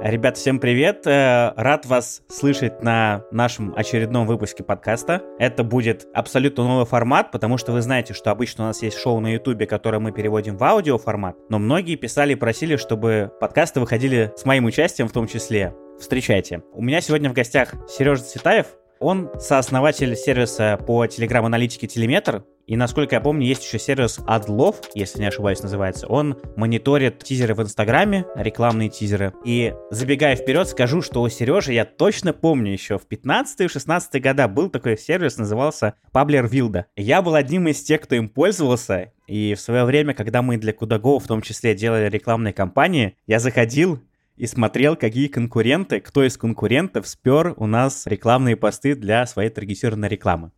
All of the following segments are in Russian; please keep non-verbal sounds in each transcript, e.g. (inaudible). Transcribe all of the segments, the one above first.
Ребят, всем привет! Э, рад вас слышать на нашем очередном выпуске подкаста. Это будет абсолютно новый формат, потому что вы знаете, что обычно у нас есть шоу на ютубе, которое мы переводим в аудиоформат, но многие писали и просили, чтобы подкасты выходили с моим участием в том числе. Встречайте. У меня сегодня в гостях Сережа Цветаев, он сооснователь сервиса по телеграм-аналитике Телеметр, и насколько я помню, есть еще сервис AdLove, если не ошибаюсь, называется. Он мониторит тизеры в Инстаграме, рекламные тизеры. И забегая вперед, скажу, что у Сережи я точно помню еще в 15-16 года был такой сервис, назывался Паблер Вилда. Я был одним из тех, кто им пользовался, и в свое время, когда мы для Кудаго в том числе делали рекламные кампании, я заходил и смотрел, какие конкуренты, кто из конкурентов спер у нас рекламные посты для своей таргетированной рекламы.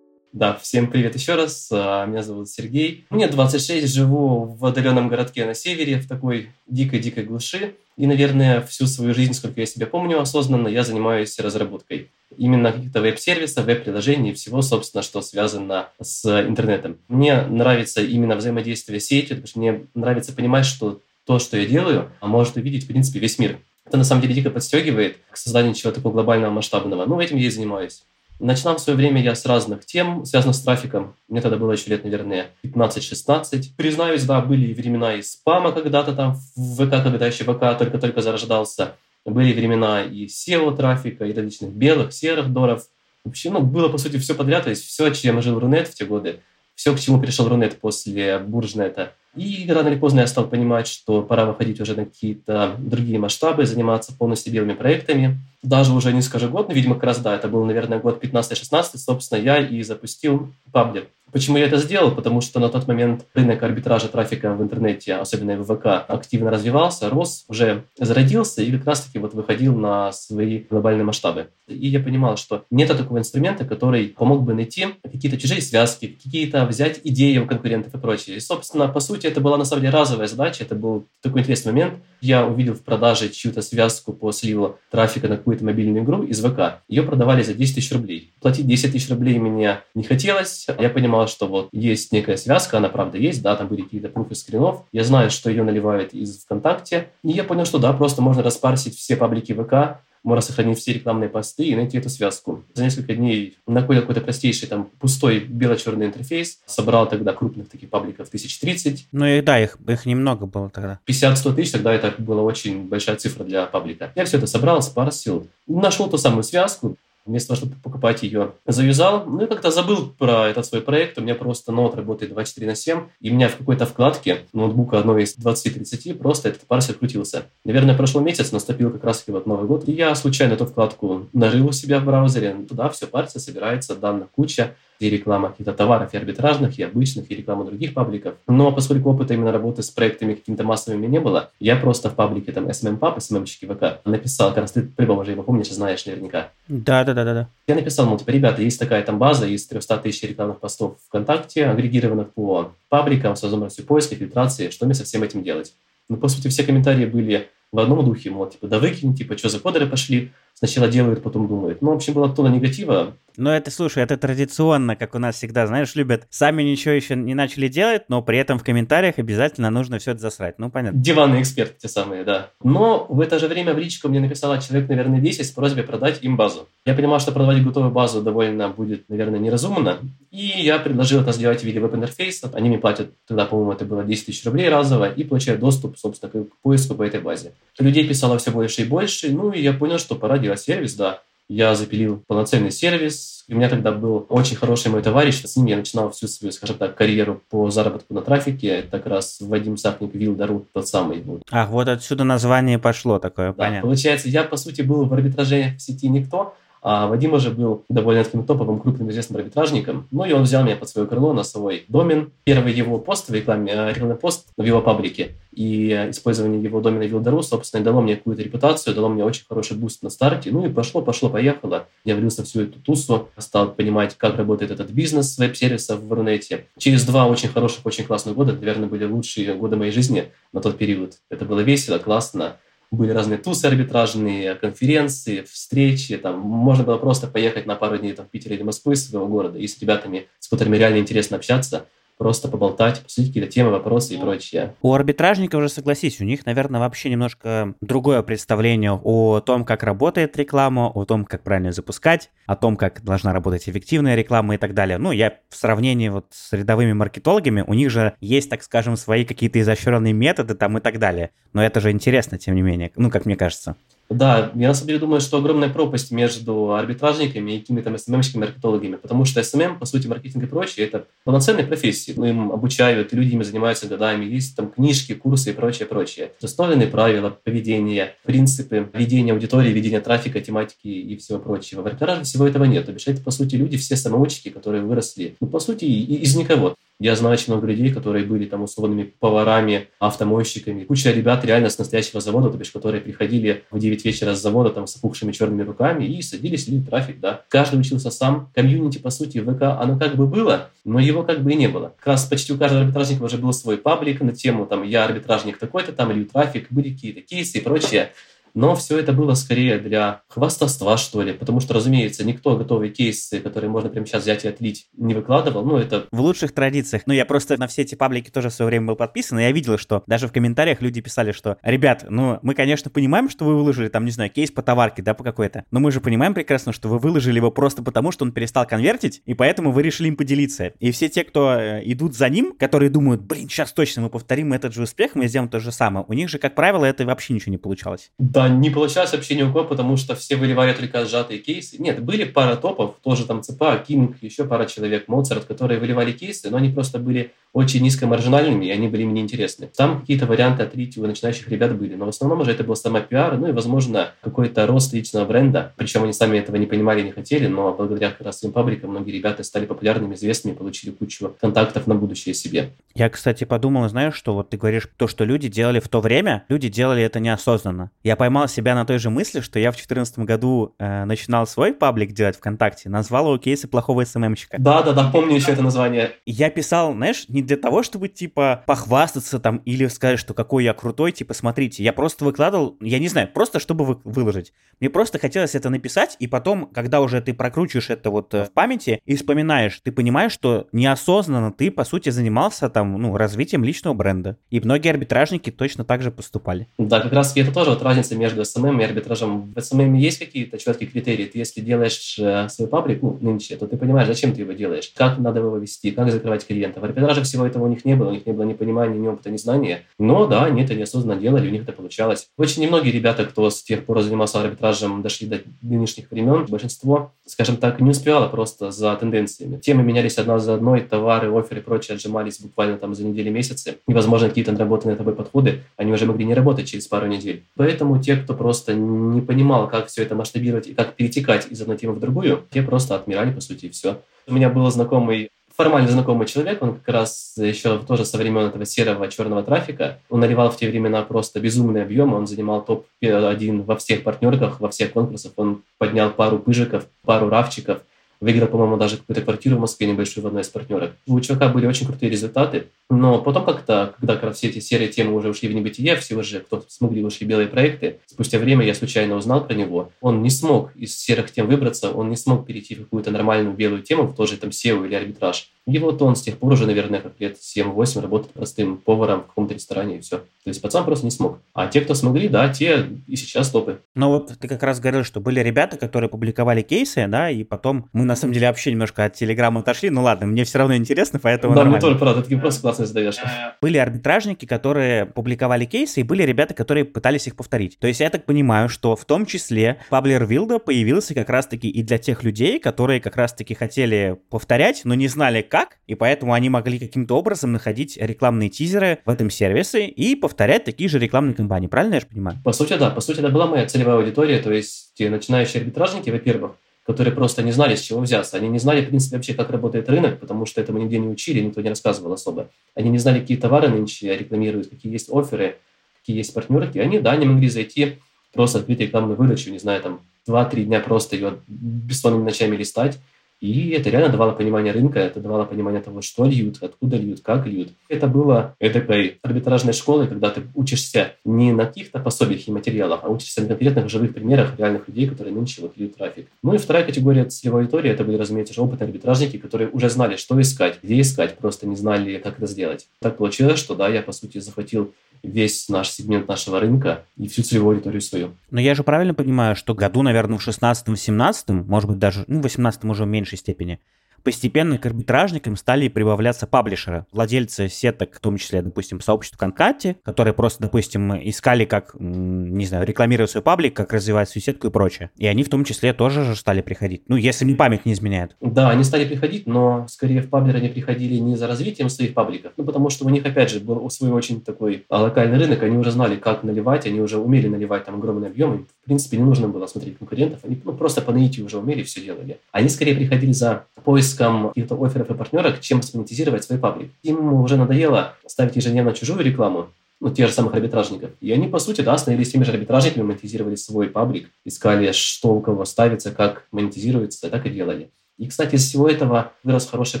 Да, всем привет еще раз. А, меня зовут Сергей. Мне 26, живу в отдаленном городке на севере, в такой дикой-дикой глуши. И, наверное, всю свою жизнь, сколько я себя помню осознанно, я занимаюсь разработкой. Именно каких-то веб-сервисов, веб-приложений всего, собственно, что связано с интернетом. Мне нравится именно взаимодействие с сетью, потому что мне нравится понимать, что то, что я делаю, может увидеть, в принципе, весь мир. Это, на самом деле, дико подстегивает к созданию чего-то такого глобального, масштабного. Ну, этим я и занимаюсь. Начинал в свое время я с разных тем, связанных с трафиком. Мне тогда было еще лет, наверное, 15-16. Признаюсь, да, были времена и спама когда-то там в ВК, когда еще ВК только-только зарождался. Были времена и SEO-трафика, и различных белых, серых доров. Вообще, ну, было, по сути, все подряд. То есть все, чем жил Рунет в те годы, все, к чему пришел Рунет после Буржнета – и рано или поздно я стал понимать, что пора выходить уже на какие-то другие масштабы, заниматься полностью белыми проектами. Даже уже не скажу год, но, видимо, как раз да, это был, наверное, год 15-16, собственно, я и запустил Паблер. Почему я это сделал? Потому что на тот момент рынок арбитража трафика в интернете, особенно в ВК, активно развивался, рос, уже зародился и как раз-таки вот выходил на свои глобальные масштабы. И я понимал, что нет такого инструмента, который помог бы найти какие-то чужие связки, какие-то взять идеи у конкурентов и прочее. И, собственно, по сути, это была на самом деле разовая задача, это был такой интересный момент. Я увидел в продаже чью-то связку по сливу трафика на какую-то мобильную игру из ВК. Ее продавали за 10 тысяч рублей. Платить 10 тысяч рублей мне не хотелось. Я понимал, понимал, что вот есть некая связка, она правда есть, да, там были какие-то пруфы скринов. Я знаю, что ее наливают из ВКонтакте. И я понял, что да, просто можно распарсить все паблики ВК, можно сохранить все рекламные посты и найти эту связку. За несколько дней накопил какой-то простейший там пустой бело-черный интерфейс, собрал тогда крупных таких пабликов 1030. Ну и да, их, их немного было тогда. 50-100 тысяч, тогда это была очень большая цифра для паблика. Я все это собрал, спарсил, нашел ту самую связку, вместо того, чтобы покупать ее, завязал. Ну и как-то забыл про этот свой проект. У меня просто ноут работает 24 на 7, и у меня в какой-то вкладке ноутбука одной из 20-30 просто этот парсер крутился. Наверное, прошлый месяц наступил как раз-таки вот Новый год, и я случайно эту вкладку нажил у себя в браузере. Туда все парсится, собирается, данных куча и реклама каких-то товаров и арбитражных, и обычных, и реклама других пабликов. Но поскольку опыта именно работы с проектами какими-то массовыми не было, я просто в паблике там SMM-пап, SMM-чики ВК написал, как раз ты по-любому уже его помнишь, знаешь наверняка. Да, да, да, да. Я написал, мол, типа, ребята, есть такая там база из 300 тысяч рекламных постов ВКонтакте, агрегированных по пабликам с возможностью поиска, фильтрации, что мне со всем этим делать? Ну, по сути, все комментарии были в одном духе, мол, типа, да выкинь, типа, что за кодеры пошли, сначала делают, потом думают. Ну, в общем, была тонна негатива. Но это, слушай, это традиционно, как у нас всегда, знаешь, любят. Сами ничего еще не начали делать, но при этом в комментариях обязательно нужно все это засрать. Ну, понятно. Диванные эксперты те самые, да. Но в это же время в личку мне написала человек, наверное, 10 с просьбой продать им базу. Я понимал, что продавать готовую базу довольно будет, наверное, неразумно. И я предложил это сделать в виде веб-интерфейса. Они мне платят, тогда, по-моему, это было 10 тысяч рублей разово, и получают доступ, собственно, к поиску по этой базе. Людей писало все больше и больше, ну, и я понял, что пора делать сервис, да я запилил полноценный сервис. У меня тогда был очень хороший мой товарищ, с ним я начинал всю свою, скажем так, карьеру по заработку на трафике. Это как раз Вадим Сахник Вилдару, тот самый. Вот. Ах, вот отсюда название пошло такое, да, понятно. Получается, я, по сути, был в арбитраже в сети никто, а Вадим уже был довольно таким топовым, крупным, известным арбитражником. Ну и он взял меня под свое крыло на свой домен. Первый его пост в рекламе, э, рекламный пост в его паблике. И использование его домена Вилдару, собственно, дало мне какую-то репутацию, дало мне очень хороший буст на старте. Ну и пошло, пошло, поехало. Я влился в всю эту тусу, стал понимать, как работает этот бизнес веб-сервисов в Рунете. Через два очень хороших, очень классных года, наверное, были лучшие годы моей жизни на тот период. Это было весело, классно были разные тусы арбитражные, конференции, встречи, там можно было просто поехать на пару дней там, в Питер или Москву из своего города и с ребятами, с которыми реально интересно общаться, просто поболтать, обсудить какие-то темы, вопросы и прочее. У арбитражников же, согласись, у них, наверное, вообще немножко другое представление о том, как работает реклама, о том, как правильно запускать, о том, как должна работать эффективная реклама и так далее. Ну, я в сравнении вот с рядовыми маркетологами, у них же есть, так скажем, свои какие-то изощренные методы там и так далее. Но это же интересно, тем не менее, ну, как мне кажется. Да, я на самом деле думаю, что огромная пропасть между арбитражниками и какими-то СММщиками, маркетологами, потому что СММ, по сути, маркетинг и прочее, это полноценные профессии. Ну, им обучают, люди ими занимаются годами, есть там книжки, курсы и прочее, прочее. Установленные правила поведения, принципы ведения аудитории, ведения трафика, тематики и всего прочего. В арбитраже всего этого нет. То бишь, это, по сути, люди, все самоучки, которые выросли, ну, по сути, из никого. Я знаю очень много людей, которые были там условными поварами, автомойщиками. Куча ребят реально с настоящего завода, то бишь, которые приходили в 9 вечера с завода там с опухшими черными руками и садились, лили трафик, да. Каждый учился сам. Комьюнити, по сути, ВК, оно как бы было, но его как бы и не было. Как раз почти у каждого арбитражника уже был свой паблик на тему, там, я арбитражник такой-то, там, лью трафик, были какие-то кейсы и прочее. Но все это было скорее для хвастовства, что ли, потому что, разумеется, никто готовые кейсы, которые можно прямо сейчас взять и отлить, не выкладывал. Ну, это... В лучших традициях. Ну, я просто на все эти паблики тоже в свое время был подписан, и я видел, что даже в комментариях люди писали, что, ребят, ну, мы, конечно, понимаем, что вы выложили там, не знаю, кейс по товарке, да, по какой-то, но мы же понимаем прекрасно, что вы выложили его просто потому, что он перестал конвертить, и поэтому вы решили им поделиться. И все те, кто э, идут за ним, которые думают, блин, сейчас точно мы повторим этот же успех, мы сделаем то же самое, у них же, как правило, это вообще ничего не получалось. Да, да, не получалось вообще ни у кого, потому что все выливали только сжатые кейсы. Нет, были пара топов, тоже там ЦПА, Кинг, еще пара человек, Моцарт, которые выливали кейсы, но они просто были очень низкомаржинальными, и они были мне интересны. Там какие-то варианты отлить у начинающих ребят были, но в основном уже это был самопиар, ну и, возможно, какой-то рост личного бренда. Причем они сами этого не понимали, не хотели, но благодаря как раз своим пабликам многие ребята стали популярными, известными, получили кучу контактов на будущее себе. Я, кстати, подумал, знаешь, что вот ты говоришь, то, что люди делали в то время, люди делали это неосознанно. Я поймал себя на той же мысли, что я в 2014 году э, начинал свой паблик делать ВКонтакте, назвал его кейсы плохого СММщика. Да-да-да, помню еще это название. Я писал, знаешь, не для того, чтобы, типа, похвастаться там или сказать, что какой я крутой, типа, смотрите, я просто выкладывал, я не знаю, просто чтобы вы, выложить. Мне просто хотелось это написать, и потом, когда уже ты прокручиваешь это вот э, в памяти и вспоминаешь, ты понимаешь, что неосознанно ты, по сути, занимался там, ну, развитием личного бренда. И многие арбитражники точно так же поступали. Да, как раз это тоже вот разница между СММ и арбитражем. В СММ есть какие-то четкие критерии. Ты если делаешь э, свой паблик, ну, нынче, то ты понимаешь, зачем ты его делаешь, как надо его вести, как закрывать клиента. В арбитраже всего этого них не было, у них не было ни понимания, ни опыта, ни знания. Но да, они это неосознанно делали, у них это получалось. Очень немногие ребята, кто с тех пор занимался арбитражем, дошли до нынешних времен. Большинство, скажем так, не успевало просто за тенденциями. Темы менялись одна за одной, товары, оферы и прочее отжимались буквально там за недели, месяцы. Невозможно какие-то наработанные тобой подходы, они уже могли не работать через пару недель. Поэтому те, кто просто не понимал, как все это масштабировать и как перетекать из одной темы в другую, те просто отмирали, по сути, и все. У меня был знакомый формально знакомый человек, он как раз еще тоже со времен этого серого черного трафика, он наливал в те времена просто безумные объемы, он занимал топ-1 во всех партнерках, во всех конкурсах, он поднял пару пыжиков, пару равчиков, Выиграл, по-моему, даже какую-то квартиру в Москве небольшую в одной из партнерок. У чувака были очень крутые результаты, но потом как-то, когда как раз все эти серые темы уже ушли в небытие, все уже, кто смогли, ушли белые проекты, спустя время я случайно узнал про него. Он не смог из серых тем выбраться, он не смог перейти в какую-то нормальную белую тему, в тоже там SEO или арбитраж. И вот он с тех пор уже, наверное, как лет 7-8 работает простым поваром в каком-то ресторане и все. То есть пацан просто не смог. А те, кто смогли, да, те и сейчас топы. Но вот ты как раз говорил, что были ребята, которые публиковали кейсы, да, и потом мы на самом деле вообще немножко от Телеграма отошли. Ну ладно, мне все равно интересно, поэтому Да, нормально. мне тоже, правда, ты просто классно задаешь. Были арбитражники, которые публиковали кейсы, и были ребята, которые пытались их повторить. То есть я так понимаю, что в том числе Паблер Вилда появился как раз-таки и для тех людей, которые как раз-таки хотели повторять, но не знали как, и поэтому они могли каким-то образом находить рекламные тизеры в этом сервисе и повторять такие же рекламные кампании. Правильно я же понимаю? По сути, да. По сути, это была моя целевая аудитория, то есть начинающие арбитражники, во-первых, которые просто не знали, с чего взяться. Они не знали, в принципе, вообще, как работает рынок, потому что этому нигде не учили, никто не рассказывал особо. Они не знали, какие товары нынче рекламируют, какие есть оферы, какие есть партнерки. Они, да, не могли зайти, просто открыть рекламную выдачу, не знаю, там, 2-3 дня просто ее бессонными ночами листать, И это реально давало понимание рынка, это давало понимание того, что льют, откуда льют, как льют. Это было такой арбитражной школой, когда ты учишься не на каких-то пособиях и материалах, а учишься на конкретных живых примерах реальных людей, которые нынче вот льют трафик. Ну и вторая категория целевой аудитории, это были, разумеется, же опытные арбитражники, которые уже знали, что искать, где искать, просто не знали, как это сделать. Так получилось, что да, я, по сути, захватил весь наш сегмент нашего рынка и всю целевую аудиторию свою. Но я же правильно понимаю, что году, наверное, в 16-17, может быть, даже, ну, в 18 уже в меньшей степени, постепенно к арбитражникам стали прибавляться паблишеры, владельцы сеток, в том числе, допустим, сообщества ВКонтакте, которые просто, допустим, искали, как, не знаю, рекламировать свой паблик, как развивать свою сетку и прочее. И они в том числе тоже же стали приходить. Ну, если мне память не изменяет. Да, они стали приходить, но скорее в паблеры они приходили не за развитием своих пабликов, ну, потому что у них, опять же, был свой очень такой локальный рынок, они уже знали, как наливать, они уже умели наливать там огромный объем, им, в принципе, не нужно было смотреть конкурентов, они ну, просто по наитию уже умели, все делали. Они скорее приходили за поиск поиском каких-то офферов и партнерок, чем смонетизировать свой паблик. Им уже надоело ставить ежедневно чужую рекламу, ну, тех же самых арбитражников. И они, по сути, да, становились теми же арбитражниками, монетизировали свой паблик, искали, что у кого ставится, как монетизируется, так и делали. И, кстати, из всего этого вырос хороший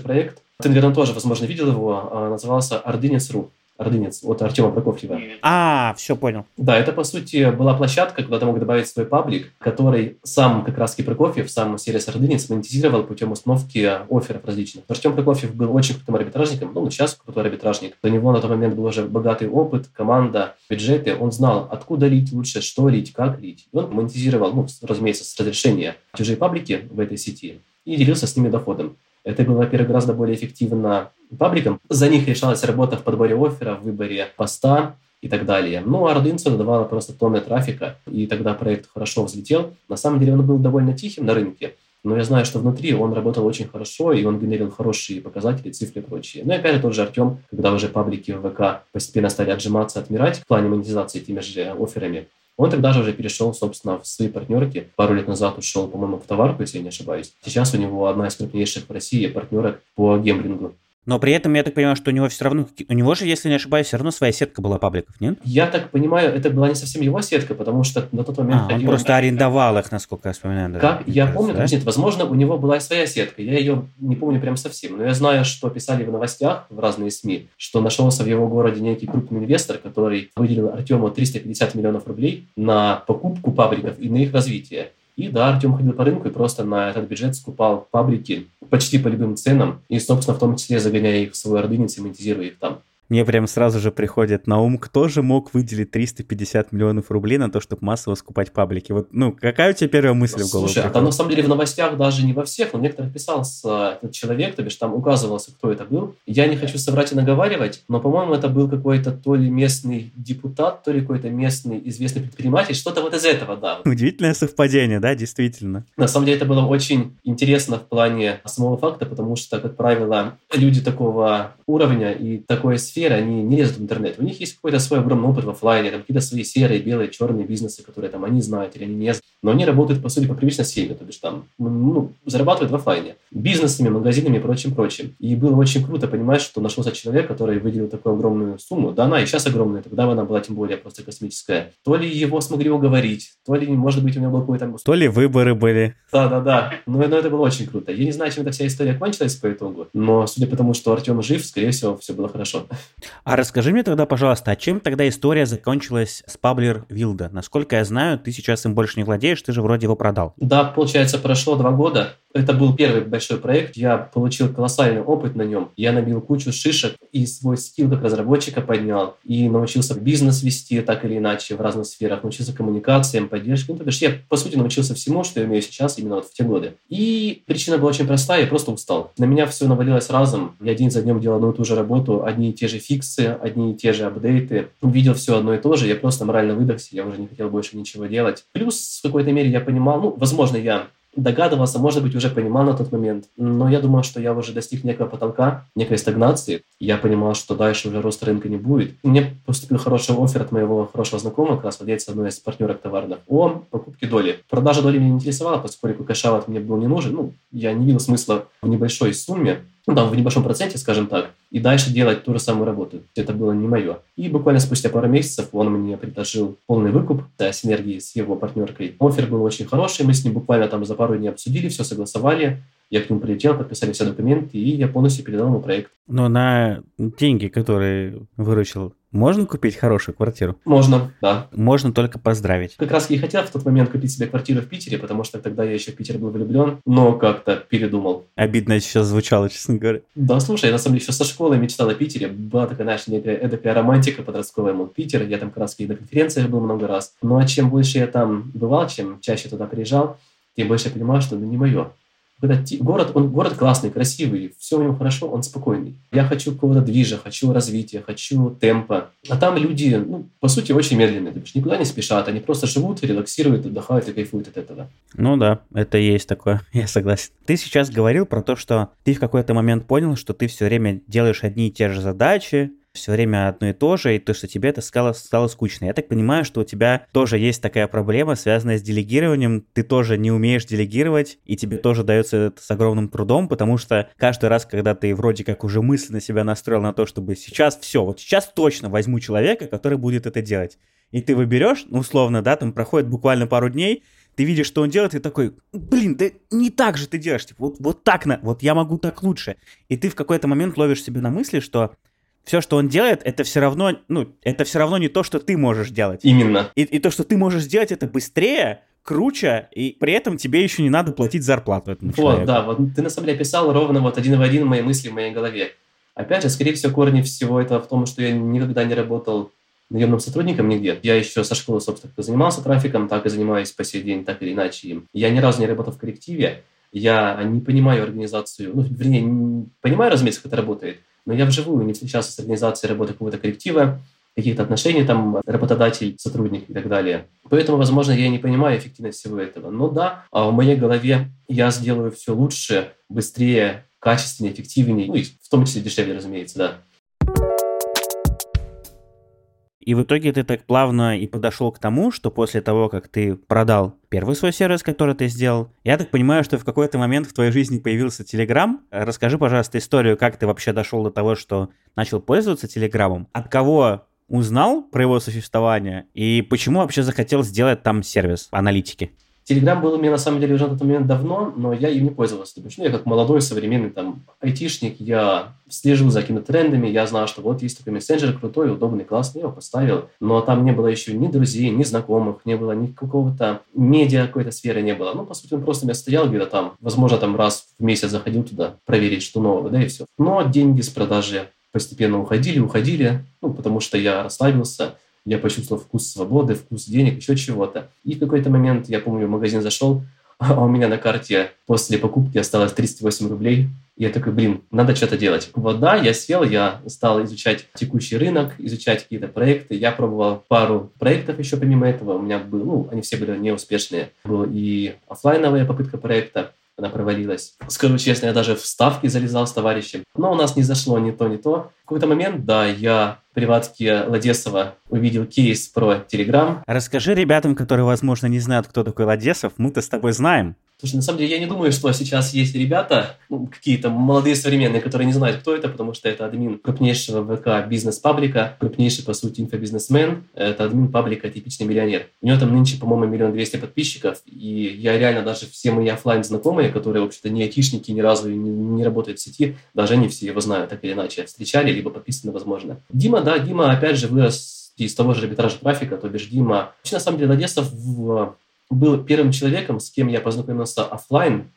проект. Ты, наверное, тоже, возможно, видел его. А, назывался Ордынец.ру ордынец от Артема Прокофьева. А, все понял. Да, это, по сути, была площадка, куда ты мог добавить свой паблик, который сам как раз Прокофьев, сам сервис Ордынец монетизировал путем установки офферов различных. Артем Прокофьев был очень крутым арбитражником, ну, сейчас крутой арбитражник. У него на тот момент был уже богатый опыт, команда, бюджеты. Он знал, откуда лить лучше, что лить, как лить. И он монетизировал, ну, разумеется, с разрешения чужие паблики в этой сети и делился с ними доходом. Это было, во-первых, гораздо более эффективно пабликам. За них решалась работа в подборе оффера, в выборе поста и так далее. Ну, а Родинцу давала просто тонны трафика, и тогда проект хорошо взлетел. На самом деле он был довольно тихим на рынке, но я знаю, что внутри он работал очень хорошо, и он генерил хорошие показатели, цифры и прочее. Ну и опять же тот же Артем, когда уже паблики в ВК постепенно стали отжиматься, отмирать в плане монетизации теми же офферами, он тогда же уже перешел, собственно, в свои партнерки. Пару лет назад ушел, по-моему, в товарку, если я не ошибаюсь. Сейчас у него одна из крупнейших в России партнерок по гемблингу. Но при этом я так понимаю, что у него все равно, у него же, если не ошибаюсь, все равно своя сетка была пабликов, нет? Я так понимаю, это была не совсем его сетка, потому что на тот момент... А, он просто арендовал их, насколько я вспоминаю. Как я помню, да? нет, возможно, у него была и своя сетка, я ее не помню прям совсем, но я знаю, что писали в новостях в разные СМИ, что нашелся в его городе некий крупный инвестор, который выделил Артему 350 миллионов рублей на покупку пабликов и на их развитие. И да, Артем ходил по рынку и просто на этот бюджет скупал паблики почти по любым ценам, и, собственно, в том числе загоняя их в свой ордынец и монетизируя их там. Мне прям сразу же приходит на ум, кто же мог выделить 350 миллионов рублей на то, чтобы массово скупать паблики? Вот, ну, какая у тебя первая мысль в голову? Слушай, а там на самом деле в новостях даже не во всех, но в некоторых писался этот человек, то бишь там указывался, кто это был. Я не хочу соврать и наговаривать, но, по-моему, это был какой-то то ли местный депутат, то ли какой-то местный известный предприниматель, что-то вот из этого, да. Удивительное совпадение, да, действительно. На самом деле это было очень интересно в плане самого факта, потому что, как правило, люди такого уровня и такой сферы сферы, они не лезут в интернет. У них есть какой-то свой огромный опыт в офлайне, там какие-то свои серые, белые, черные бизнесы, которые там они знают или они не знают. Но они работают, по сути, по привычной схеме, то есть там ну, зарабатывают в офлайне. Бизнесами, магазинами и прочим, прочим. И было очень круто понимать, что нашелся человек, который выделил такую огромную сумму. Да, она и сейчас огромная, тогда она была тем более просто космическая. То ли его смогли уговорить, то ли, может быть, у него был какой-то... То ли выборы были. Да-да-да. Но, но это было очень круто. Я не знаю, чем эта вся история кончилась по итогу, но судя по тому, что Артем жив, скорее всего, все было хорошо. А расскажи мне тогда, пожалуйста, а чем тогда история закончилась с Паблер Вилда? Насколько я знаю, ты сейчас им больше не владеешь, ты же вроде его продал. Да, получается, прошло два года. Это был первый большой проект. Я получил колоссальный опыт на нем. Я набил кучу шишек и свой скилл как разработчика поднял. И научился бизнес вести так или иначе в разных сферах. Научился коммуникациям, поддержке. Ну, то есть я, по сути, научился всему, что я умею сейчас, именно вот в те годы. И причина была очень простая. Я просто устал. На меня все навалилось разом. Я день за днем делал одну и ту же работу, одни и те же фиксы, одни и те же апдейты. Увидел все одно и то же. Я просто морально выдохся. Я уже не хотел больше ничего делать. Плюс в какой-то мере я понимал, ну, возможно, я догадывался, может быть, уже понимал на тот момент, но я думал, что я уже достиг некого потолка, некой стагнации. Я понимал, что дальше уже роста рынка не будет. Мне поступил хороший оффер от моего хорошего знакомого, как раз владельца одной из партнерок товарных, о покупке доли. Продажа доли меня не интересовала, поскольку cash-out мне был не нужен. Ну, я не видел смысла в небольшой сумме, ну, там, в небольшом проценте, скажем так, и дальше делать ту же самую работу. Это было не мое. И буквально спустя пару месяцев он мне предложил полный выкуп да, синергии с его партнеркой. Оффер был очень хороший, мы с ним буквально там за пару дней обсудили, все согласовали. Я к нему прилетел, подписали все документы, и я полностью передал ему проект. Но на деньги, которые выручил, можно купить хорошую квартиру? Можно, да. Можно только поздравить. Как раз я и хотел в тот момент купить себе квартиру в Питере, потому что тогда я еще в Питере был влюблен, но как-то передумал. Обидно сейчас звучало, честно говоря. Да, слушай, я на самом деле еще со школы мечтал о Питере. Была такая, знаешь, некая эдакая романтика подростковая, мол, Питер. Я там как раз и на конференциях был много раз. Ну а чем больше я там бывал, чем чаще туда приезжал, тем больше я понимал, что это не мое когда город, он город классный, красивый, все у него хорошо, он спокойный. Я хочу какого-то движа, хочу развития, хочу темпа. А там люди, ну, по сути, очень медленные. То есть никуда не спешат, они просто живут, релаксируют, отдыхают и кайфуют от этого. Ну да, это есть такое, (laughs) я согласен. Ты сейчас говорил про то, что ты в какой-то момент понял, что ты все время делаешь одни и те же задачи, все время одно и то же, и то, что тебе это стало, стало скучно. Я так понимаю, что у тебя тоже есть такая проблема, связанная с делегированием. Ты тоже не умеешь делегировать, и тебе тоже дается это с огромным трудом, потому что каждый раз, когда ты вроде как уже мысленно себя настроил на то, чтобы сейчас все, вот сейчас точно возьму человека, который будет это делать. И ты выберешь, ну, условно, да, там проходит буквально пару дней, ты видишь, что он делает, и такой, блин, да не так же ты делаешь, типа, вот, вот так, на, вот я могу так лучше. И ты в какой-то момент ловишь себе на мысли, что все, что он делает, это все равно, ну, это все равно не то, что ты можешь делать. Именно. И, и то, что ты можешь сделать, это быстрее, круче, и при этом тебе еще не надо платить зарплату этому Вот, человеку. да, вот ты на самом деле описал ровно вот один в один мои мысли в моей голове. Опять же, скорее всего, корни всего этого в том, что я никогда не работал наемным сотрудником нигде. Я еще со школы, собственно, занимался трафиком, так и занимаюсь по сей день, так или иначе им. Я ни разу не работал в коллективе, я не понимаю организацию, ну, вернее, не понимаю, разумеется, как это работает, но я вживую не встречался с организацией работы какого-то коллектива, каких-то отношений, там, работодатель, сотрудник и так далее. Поэтому, возможно, я не понимаю эффективность всего этого. Но да, а в моей голове я сделаю все лучше, быстрее, качественнее, эффективнее, ну и в том числе дешевле, разумеется, да. И в итоге ты так плавно и подошел к тому, что после того, как ты продал первый свой сервис, который ты сделал, я так понимаю, что в какой-то момент в твоей жизни появился Telegram. Расскажи, пожалуйста, историю, как ты вообще дошел до того, что начал пользоваться Телеграмом, от кого узнал про его существование и почему вообще захотел сделать там сервис аналитики? Телеграм был у меня на самом деле уже на тот момент давно, но я им не пользовался. Потому что ну, я как молодой современный там айтишник, я слежу за какими-то трендами, я знал, что вот есть такой мессенджер крутой, удобный, классный, я его поставил. Но там не было еще ни друзей, ни знакомых, не было ни какого-то медиа какой-то сферы не было. Ну, по сути, он просто меня стоял где-то там. Возможно, там раз в месяц заходил туда проверить, что нового, да, и все. Но деньги с продажи постепенно уходили, уходили, ну, потому что я расслабился, я почувствовал вкус свободы, вкус денег, еще чего-то. И в какой-то момент, я помню, в магазин зашел, (laughs) а у меня на карте после покупки осталось 38 рублей. Я такой, блин, надо что-то делать. Вот да, я сел, я стал изучать текущий рынок, изучать какие-то проекты. Я пробовал пару проектов еще помимо этого. У меня был, ну, они все были неуспешные. Была и офлайновая попытка проекта, она провалилась. Скажу честно, я даже в ставки залезал с товарищем. Но у нас не зашло ни то, ни то. В какой-то момент, да, я приватке Ладесова увидел кейс про Телеграм. Расскажи ребятам, которые, возможно, не знают, кто такой Ладесов, мы-то с тобой знаем. Слушай, на самом деле, я не думаю, что сейчас есть ребята, ну, какие-то молодые современные, которые не знают, кто это, потому что это админ крупнейшего ВК бизнес-паблика, крупнейший, по сути, инфобизнесмен. Это админ паблика «Типичный миллионер». У него там нынче, по-моему, миллион двести подписчиков, и я реально даже все мои офлайн знакомые которые, вообще-то, не айтишники, ни разу не, не работают в сети, даже они все его знают, так или иначе, встречали, либо подписаны, возможно. Дима, да, Дима, опять же, вырос из того же арбитража трафика, то бишь Дима. Вообще, на самом деле, Одессов был первым человеком, с кем я познакомился офлайн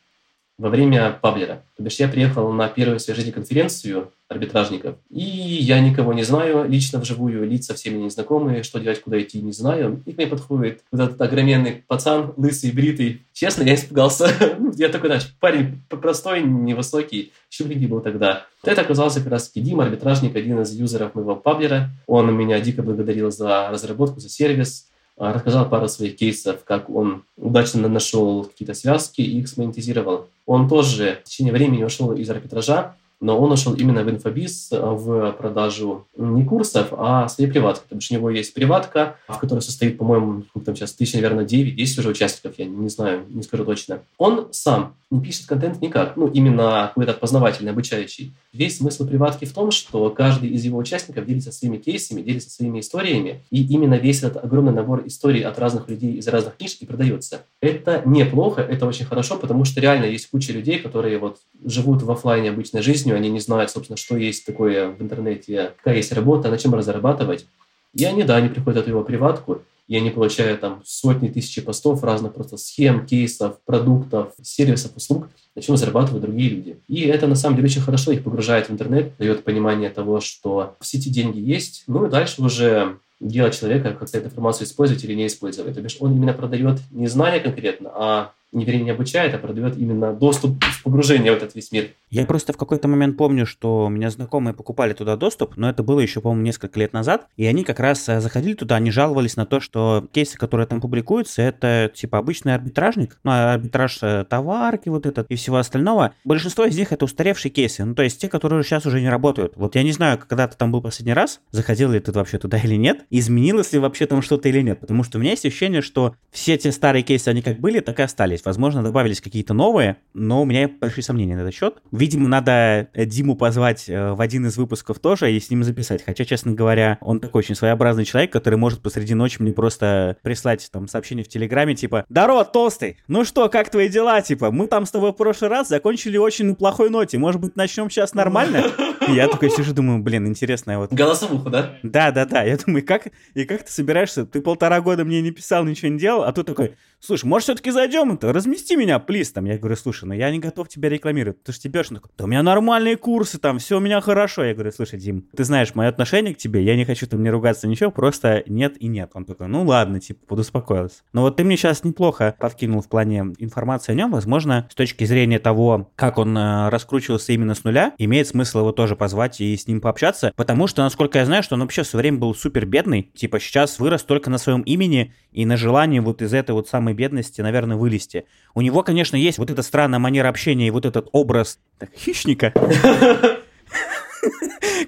во время паблера. То бишь я приехал на первую в своей жизни конференцию арбитражников, и я никого не знаю лично вживую, лица все мне незнакомые, что делать, куда идти, не знаю. И к мне подходит вот этот огроменный пацан, лысый, бритый. Честно, я испугался. (laughs) я такой, знаешь, парень простой, невысокий, щупленький был тогда. Это оказался как раз Дима, арбитражник, один из юзеров моего паблера. Он меня дико благодарил за разработку, за сервис. Рассказал пару своих кейсов, как он удачно нашел какие-то связки и их смонетизировал. Он тоже в течение времени ушел из арбитража, но он ушел именно в инфобиз, в продажу не курсов, а своей приватки. Потому что у него есть приватка, в которой состоит, по-моему, там сейчас тысяч, наверное, 9, 10 уже участников, я не знаю, не скажу точно. Он сам не пишет контент никак, ну, именно какой-то познавательный, обучающий. Весь смысл приватки в том, что каждый из его участников делится своими кейсами, делится своими историями, и именно весь этот огромный набор историй от разных людей из разных ниш и продается. Это неплохо, это очень хорошо, потому что реально есть куча людей, которые вот живут в офлайне обычной жизнью, они не знают, собственно, что есть такое в интернете, какая есть работа, на чем разрабатывать. И они, да, они приходят в его приватку, и они получают там сотни тысяч постов разных просто схем, кейсов, продуктов, сервисов, услуг, на чем зарабатывают другие люди. И это на самом деле очень хорошо их погружает в интернет, дает понимание того, что в сети деньги есть, ну и дальше уже дело человека, как эту информацию использовать или не использовать. То бишь он именно продает не знания конкретно, а не, вернее, не обучает, а продает именно доступ в погружение в этот весь мир. Я просто в какой-то момент помню, что у меня знакомые покупали туда доступ, но это было еще, по-моему, несколько лет назад, и они как раз э, заходили туда, они жаловались на то, что кейсы, которые там публикуются, это типа обычный арбитражник, ну, а арбитраж э, товарки вот этот и всего остального. Большинство из них это устаревшие кейсы, ну, то есть те, которые сейчас уже не работают. Вот я не знаю, когда ты там был последний раз, заходил ли ты вообще туда или нет, изменилось ли вообще там что-то или нет, потому что у меня есть ощущение, что все те старые кейсы, они как были, так и остались. Возможно, добавились какие-то новые, но у меня большие сомнения на этот счет. Видимо, надо э, Диму позвать э, в один из выпусков тоже и с ним записать. Хотя, честно говоря, он такой очень своеобразный человек, который может посреди ночи мне просто прислать там сообщение в Телеграме, типа «Здорово, толстый! Ну что, как твои дела? Типа, мы там с тобой в прошлый раз закончили очень на плохой ноте. Может быть, начнем сейчас нормально?» И я такой сижу, думаю, блин, интересная вот... Голосовуху, да? Да, да, да. Я думаю, как, и как ты собираешься? Ты полтора года мне не писал, ничего не делал, а тут такой, слушай, может, все-таки зайдем? Размести меня, плиз. Там я говорю, слушай, ну я не готов тебя рекламировать. Ты же тебе такой, да у меня нормальные курсы, там все у меня хорошо. Я говорю, слушай, Дим, ты знаешь мое отношение к тебе, я не хочу там не ругаться, ничего, просто нет и нет. Он такой, ну ладно, типа, подуспокоился. Но вот ты мне сейчас неплохо подкинул в плане информации о нем. Возможно, с точки зрения того, как он э, раскручивался именно с нуля, имеет смысл его тоже позвать и с ним пообщаться, потому что, насколько я знаю, что он вообще все время был супер бедный, типа сейчас вырос только на своем имени и на желании вот из этой вот самой бедности, наверное, вылезти. У него, конечно, есть вот эта странная манера общения и вот этот образ так, хищника, (laughs)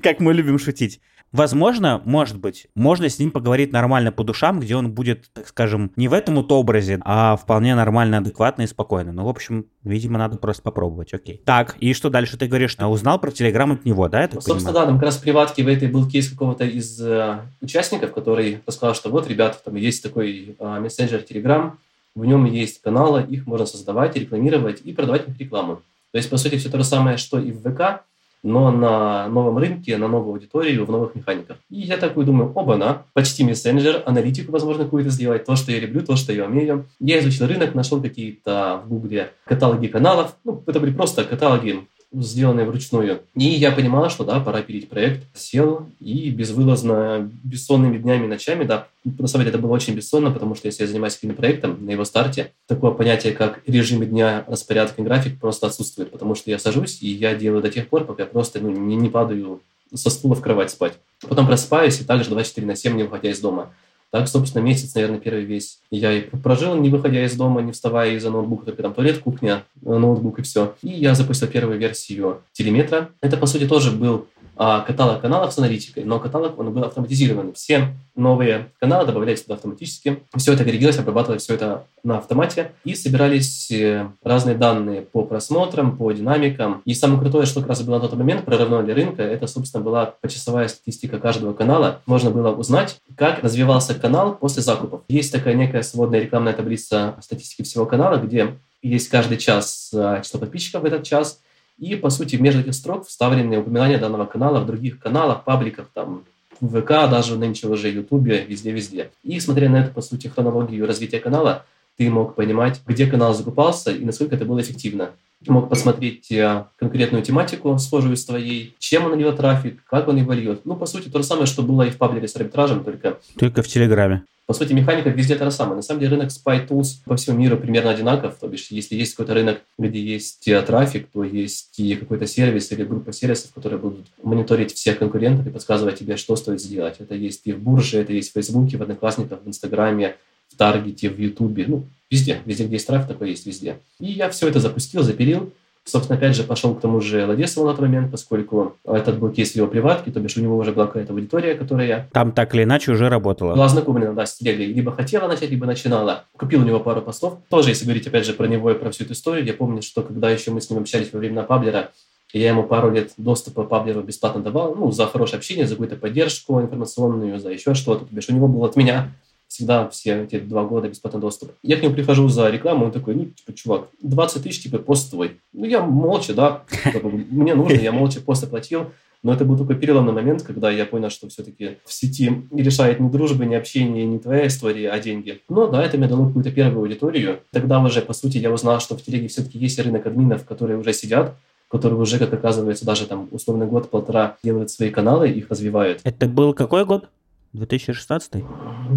как мы любим шутить. Возможно, может быть, можно с ним поговорить нормально по душам, где он будет, так скажем, не в этом вот образе, а вполне нормально, адекватно и спокойно. Ну, в общем, видимо, надо просто попробовать, окей. Так, и что дальше ты говоришь? Узнал про Телеграм от него, да? Ну, собственно, понимаю? да, там как раз в приватке в этой был кейс какого-то из э, участников, который рассказал, что вот, ребята, там есть такой э, мессенджер Телеграм, в нем есть каналы, их можно создавать, рекламировать и продавать их рекламу. То есть, по сути, все то же самое, что и в ВК, но на новом рынке, на новую аудиторию, в новых механиках. И я такой думаю, оба-на, почти мессенджер, аналитику, возможно, какую-то сделать, то, что я люблю, то, что я умею. Я изучил рынок, нашел какие-то в Гугле каталоги каналов. Ну, это были просто каталоги сделанные вручную. И я понимал, что да, пора пилить проект. Сел и безвылазно, бессонными днями, ночами, да, на самом деле это было очень бессонно, потому что если я занимаюсь каким-то проектом на его старте, такое понятие, как режим дня, распорядок и график просто отсутствует, потому что я сажусь, и я делаю до тех пор, пока я просто ну, не, не падаю со стула в кровать спать. Потом просыпаюсь и также 24 на 7, не выходя из дома. Так, собственно, месяц, наверное, первый весь я и прожил, не выходя из дома, не вставая из-за ноутбука, только там туалет, кухня, ноутбук и все. И я запустил первую версию телеметра. Это, по сути, тоже был каталог каналов с аналитикой, но каталог он был автоматизированный. Все новые каналы добавлялись туда автоматически. Все это агрегировалось, обрабатывалось все это на автомате. И собирались э, разные данные по просмотрам, по динамикам. И самое крутое, что как раз было на тот момент, прорывной для рынка, это, собственно, была почасовая статистика каждого канала. Можно было узнать, как развивался канал после закупов. Есть такая некая сводная рекламная таблица статистики всего канала, где есть каждый час э, число подписчиков в этот час, и, по сути, между этих строк вставлены упоминания данного канала в других каналах, пабликах, там, в ВК, даже нынче уже Ютубе, везде-везде. И, смотря на эту, по сути, хронологию развития канала, ты мог понимать, где канал закупался и насколько это было эффективно. Мог посмотреть э, конкретную тематику, схожую с твоей, чем он льет трафик, как он его льет. Ну, по сути, то же самое, что было и в паблике с арбитражем, только... Только в Телеграме. По сути, механика везде та же самая. На самом деле рынок Spy Tools по всему миру примерно одинаков. То бишь, если есть какой-то рынок, где есть э, трафик, то есть и какой-то сервис или группа сервисов, которые будут мониторить всех конкурентов и подсказывать тебе, что стоит сделать. Это есть и в бурже, это есть в Фейсбуке, в Одноклассниках, в Инстаграме, в Таргете, в Ютубе. Ну, везде. Везде, где есть трафик, такой есть везде. И я все это запустил, запилил. Собственно, опять же, пошел к тому же Ладесову на тот момент, поскольку этот был кейс его приватке, то бишь у него уже была какая-то аудитория, которая... Там так или иначе уже работала. Была знакомлена, да, с телегой. Либо хотела начать, либо начинала. Купил у него пару постов. Тоже, если говорить, опять же, про него и про всю эту историю, я помню, что когда еще мы с ним общались во времена Паблера, я ему пару лет доступа Паблеру бесплатно давал, ну, за хорошее общение, за какую-то поддержку информационную, за еще что-то. То бишь у него был от меня всегда все эти два года бесплатный доступ. Я к нему прихожу за рекламу, он такой, ну, типа, чувак, 20 тысяч, типа, пост твой. Ну, я молча, да, мне нужно, я молча пост оплатил. Но это был такой переломный момент, когда я понял, что все-таки в сети решает не дружба, не общение, не твоя история, а деньги. Но да, это мне дало какую-то первую аудиторию. Тогда уже, по сути, я узнал, что в телеге все-таки есть рынок админов, которые уже сидят, которые уже, как оказывается, даже там условный год-полтора делают свои каналы, их развивают. Это был какой год? 2016?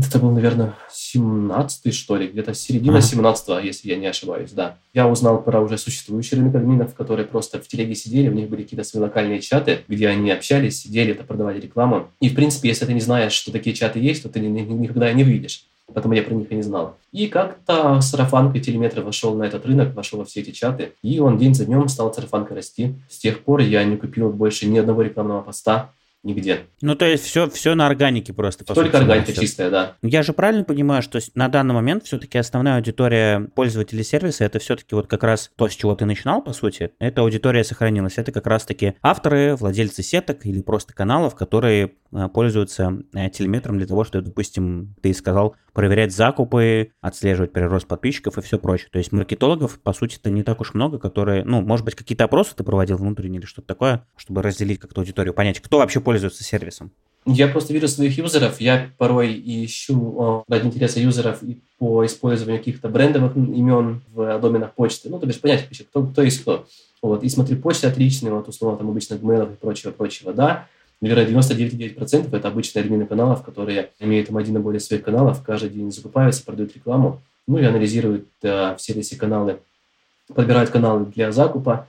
Это был, наверное, 17 что ли, где-то середина ага. 17 если я не ошибаюсь, да. Я узнал про уже существующий рынок админов, которые просто в телеге сидели, у них были какие-то свои локальные чаты, где они общались, сидели, это продавали рекламу. И, в принципе, если ты не знаешь, что такие чаты есть, то ты никогда не выйдешь. Поэтому я про них и не знал. И как-то сарафанкой телеметра вошел на этот рынок, вошел во все эти чаты. И он день за днем стал сарафанкой расти. С тех пор я не купил больше ни одного рекламного поста нигде. Ну, то есть все, все на органике просто. По Только сути, органика все. чистая, да. Я же правильно понимаю, что на данный момент все-таки основная аудитория пользователей сервиса это все-таки вот как раз то, с чего ты начинал, по сути, эта аудитория сохранилась. Это как раз-таки авторы, владельцы сеток или просто каналов, которые э, пользуются э, телеметром для того, чтобы, допустим, ты сказал, проверять закупы, отслеживать прирост подписчиков и все прочее. То есть маркетологов, по сути, это не так уж много, которые, ну, может быть, какие-то опросы ты проводил внутренние или что-то такое, чтобы разделить как-то аудиторию, понять, кто вообще пользуется сервисом? Я просто вижу своих юзеров, я порой ищу ради интереса юзеров и по использованию каких-то брендовых имен в доменах почты, ну, то есть понять кто, кто есть кто. Вот, и смотрю, почты отличные, вот, условно, там, обычно Gmail и прочего-прочего, да, наверное, 99,9% это обычные админы каналов, которые имеют там один и более своих каналов, каждый день закупаются, продают рекламу, ну и анализируют э, все эти каналы, подбирают каналы для закупа,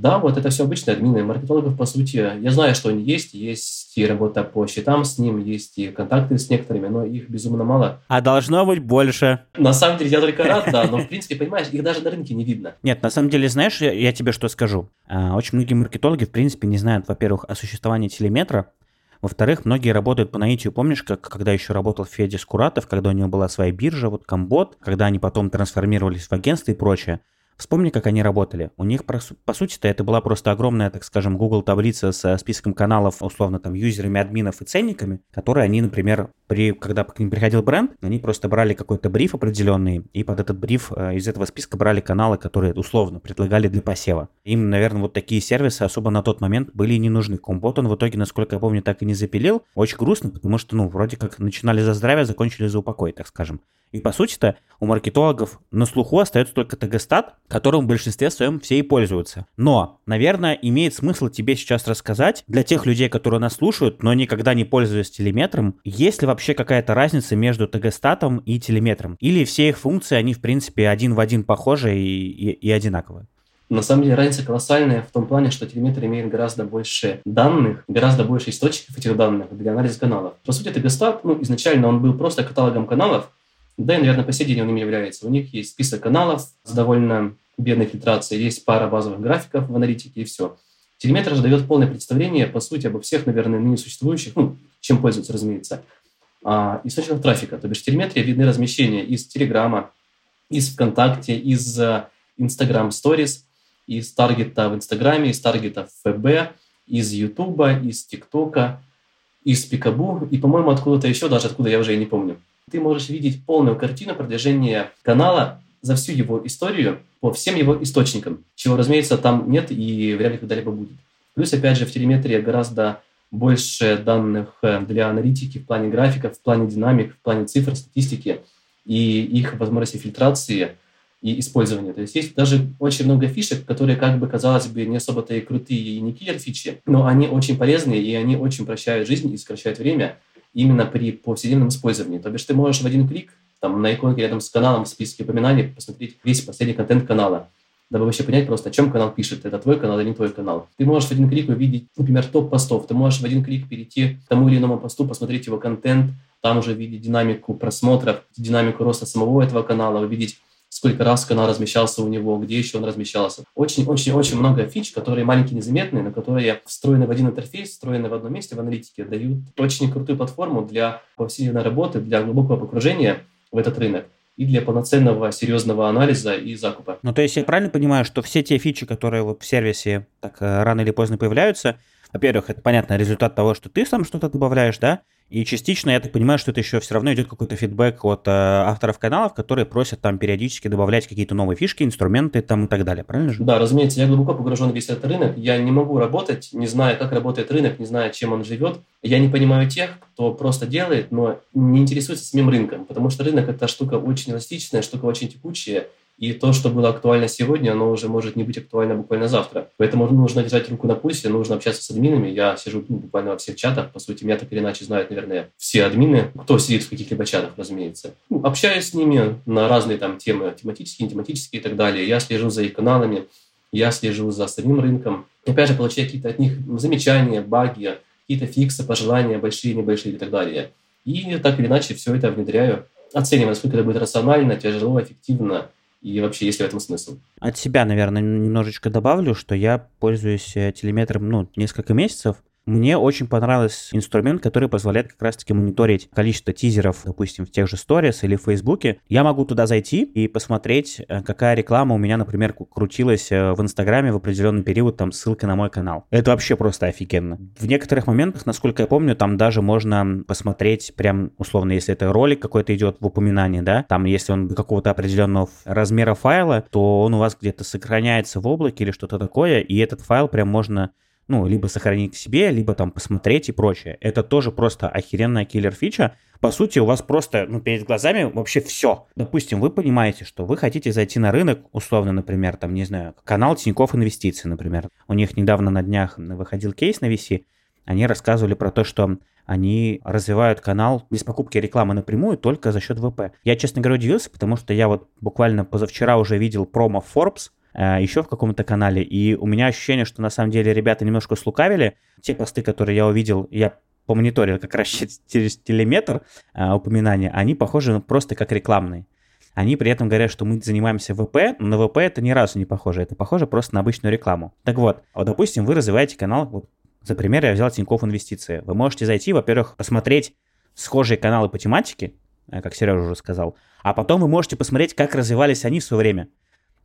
да, вот это все обычные админы. Маркетологов, по сути, я знаю, что они есть. Есть и работа по счетам с ним, есть и контакты с некоторыми, но их безумно мало. А должно быть больше. На самом деле, я только рад, да, но, в принципе, понимаешь, их даже на рынке не видно. Нет, на самом деле, знаешь, я, я тебе что скажу. А, очень многие маркетологи, в принципе, не знают, во-первых, о существовании телеметра, во-вторых, многие работают по наитию. Помнишь, как когда еще работал Федя Скуратов, когда у него была своя биржа, вот Комбот, когда они потом трансформировались в агентство и прочее. Вспомни, как они работали. У них, по сути-то, это была просто огромная, так скажем, Google таблица с списком каналов, условно, там, юзерами, админов и ценниками, которые они, например, при, когда к ним приходил бренд, они просто брали какой-то бриф определенный, и под этот бриф э, из этого списка брали каналы, которые, условно, предлагали для посева. Им, наверное, вот такие сервисы особо на тот момент были не нужны. Компот он в итоге, насколько я помню, так и не запилил. Очень грустно, потому что, ну, вроде как начинали за здравие, закончили за упокой, так скажем. И по сути-то у маркетологов на слуху остается только ТГ-стат, которым в большинстве своем все и пользуются. Но, наверное, имеет смысл тебе сейчас рассказать для тех людей, которые нас слушают, но никогда не пользуются телеметром, есть ли вообще какая-то разница между ТГ-статом и телеметром? Или все их функции, они в принципе один в один похожи и, и, и одинаковые? На самом деле разница колоссальная в том плане, что телеметр имеет гораздо больше данных, гораздо больше источников этих данных для анализа каналов. По сути, ТГ-стат, ну, изначально он был просто каталогом каналов, да и, наверное, по сей день он ими является. У них есть список каналов с довольно бедной фильтрацией, есть пара базовых графиков в аналитике и все. Телеметр же дает полное представление, по сути, обо всех, наверное, ныне существующих, ну, чем пользуются, разумеется, а, источников трафика. То бишь в телеметрии видны размещения из Телеграма, из ВКонтакте, из Instagram Stories, из таргета в Инстаграме, из таргета в ФБ, из Ютуба, из ТикТока, из Пикабу и, по-моему, откуда-то еще, даже откуда я уже и не помню ты можешь видеть полную картину продвижения канала за всю его историю по всем его источникам, чего, разумеется, там нет и вряд ли когда-либо будет. Плюс, опять же, в телеметрии гораздо больше данных э, для аналитики в плане графиков, в плане динамик, в плане цифр, статистики и их возможности фильтрации и использования. То есть есть даже очень много фишек, которые, как бы, казалось бы, не особо-то и крутые и не киллер-фичи, но они очень полезные, и они очень прощают жизнь и сокращают время, именно при повседневном использовании. То бишь ты можешь в один клик там, на иконке рядом с каналом в списке упоминаний посмотреть весь последний контент канала, дабы вообще понять просто, о чем канал пишет, это твой канал или не твой канал. Ты можешь в один клик увидеть, например, топ постов, ты можешь в один клик перейти к тому или иному посту, посмотреть его контент, там уже видеть динамику просмотров, динамику роста самого этого канала, увидеть сколько раз канал размещался у него, где еще он размещался. Очень-очень-очень много фич, которые маленькие, незаметные, но которые встроены в один интерфейс, встроены в одном месте в аналитике, дают очень крутую платформу для повседневной работы, для глубокого погружения в этот рынок и для полноценного серьезного анализа и закупа. Ну, то есть я правильно понимаю, что все те фичи, которые в сервисе так э, рано или поздно появляются, во-первых, это, понятно, результат того, что ты сам что-то добавляешь, да, и частично, я так понимаю, что это еще все равно идет какой-то фидбэк от э, авторов каналов, которые просят там периодически добавлять какие-то новые фишки, инструменты там и так далее, правильно же? Да, разумеется, я глубоко погружен в весь этот рынок. Я не могу работать, не зная, как работает рынок, не зная, чем он живет. Я не понимаю тех, кто просто делает, но не интересуется самим рынком, потому что рынок – это штука очень эластичная, штука очень текучая, и то, что было актуально сегодня, оно уже может не быть актуально буквально завтра. Поэтому нужно держать руку на пульсе, нужно общаться с админами. Я сижу ну, буквально во всех чатах. По сути, меня так или иначе знают, наверное, все админы, кто сидит в каких-либо чатах, разумеется. Ну, общаюсь с ними на разные там темы, тематические, тематические и так далее. Я слежу за их каналами, я слежу за самим рынком. Опять же, получаю какие-то от них замечания, баги, какие-то фиксы, пожелания, большие, небольшие и так далее. И так или иначе все это внедряю, оценивая, насколько это будет рационально, тяжело, эффективно – и вообще, есть ли в этом смысл? От себя, наверное, немножечко добавлю, что я пользуюсь э, телеметром, ну, несколько месяцев, мне очень понравился инструмент, который позволяет как раз-таки мониторить количество тизеров, допустим, в тех же сторис или в Фейсбуке. Я могу туда зайти и посмотреть, э, какая реклама у меня, например, крутилась э, в Инстаграме в определенный период, там ссылка на мой канал. Это вообще просто офигенно. В некоторых моментах, насколько я помню, там даже можно посмотреть прям, условно, если это ролик какой-то идет в упоминании, да, там если он какого-то определенного размера файла, то он у вас где-то сохраняется в облаке или что-то такое, и этот файл прям можно ну, либо сохранить к себе, либо там посмотреть и прочее. Это тоже просто охеренная киллер-фича. По сути, у вас просто, ну, перед глазами вообще все. Допустим, вы понимаете, что вы хотите зайти на рынок, условно, например, там, не знаю, канал Тинькофф Инвестиции, например. У них недавно на днях выходил кейс на VC, они рассказывали про то, что они развивают канал без покупки рекламы напрямую только за счет ВП. Я, честно говоря, удивился, потому что я вот буквально позавчера уже видел промо Forbes, еще в каком-то канале, и у меня ощущение, что на самом деле ребята немножко слукавили. Те посты, которые я увидел, я помониторил как раз (laughs) через телеметр э, упоминания, они похожи просто как рекламные. Они при этом говорят, что мы занимаемся ВП, но на ВП это ни разу не похоже. Это похоже просто на обычную рекламу. Так вот, вот допустим, вы развиваете канал, вот, за пример я взял Тинькофф Инвестиции. Вы можете зайти, во-первых, посмотреть схожие каналы по тематике, э, как Сережа уже сказал, а потом вы можете посмотреть, как развивались они в свое время.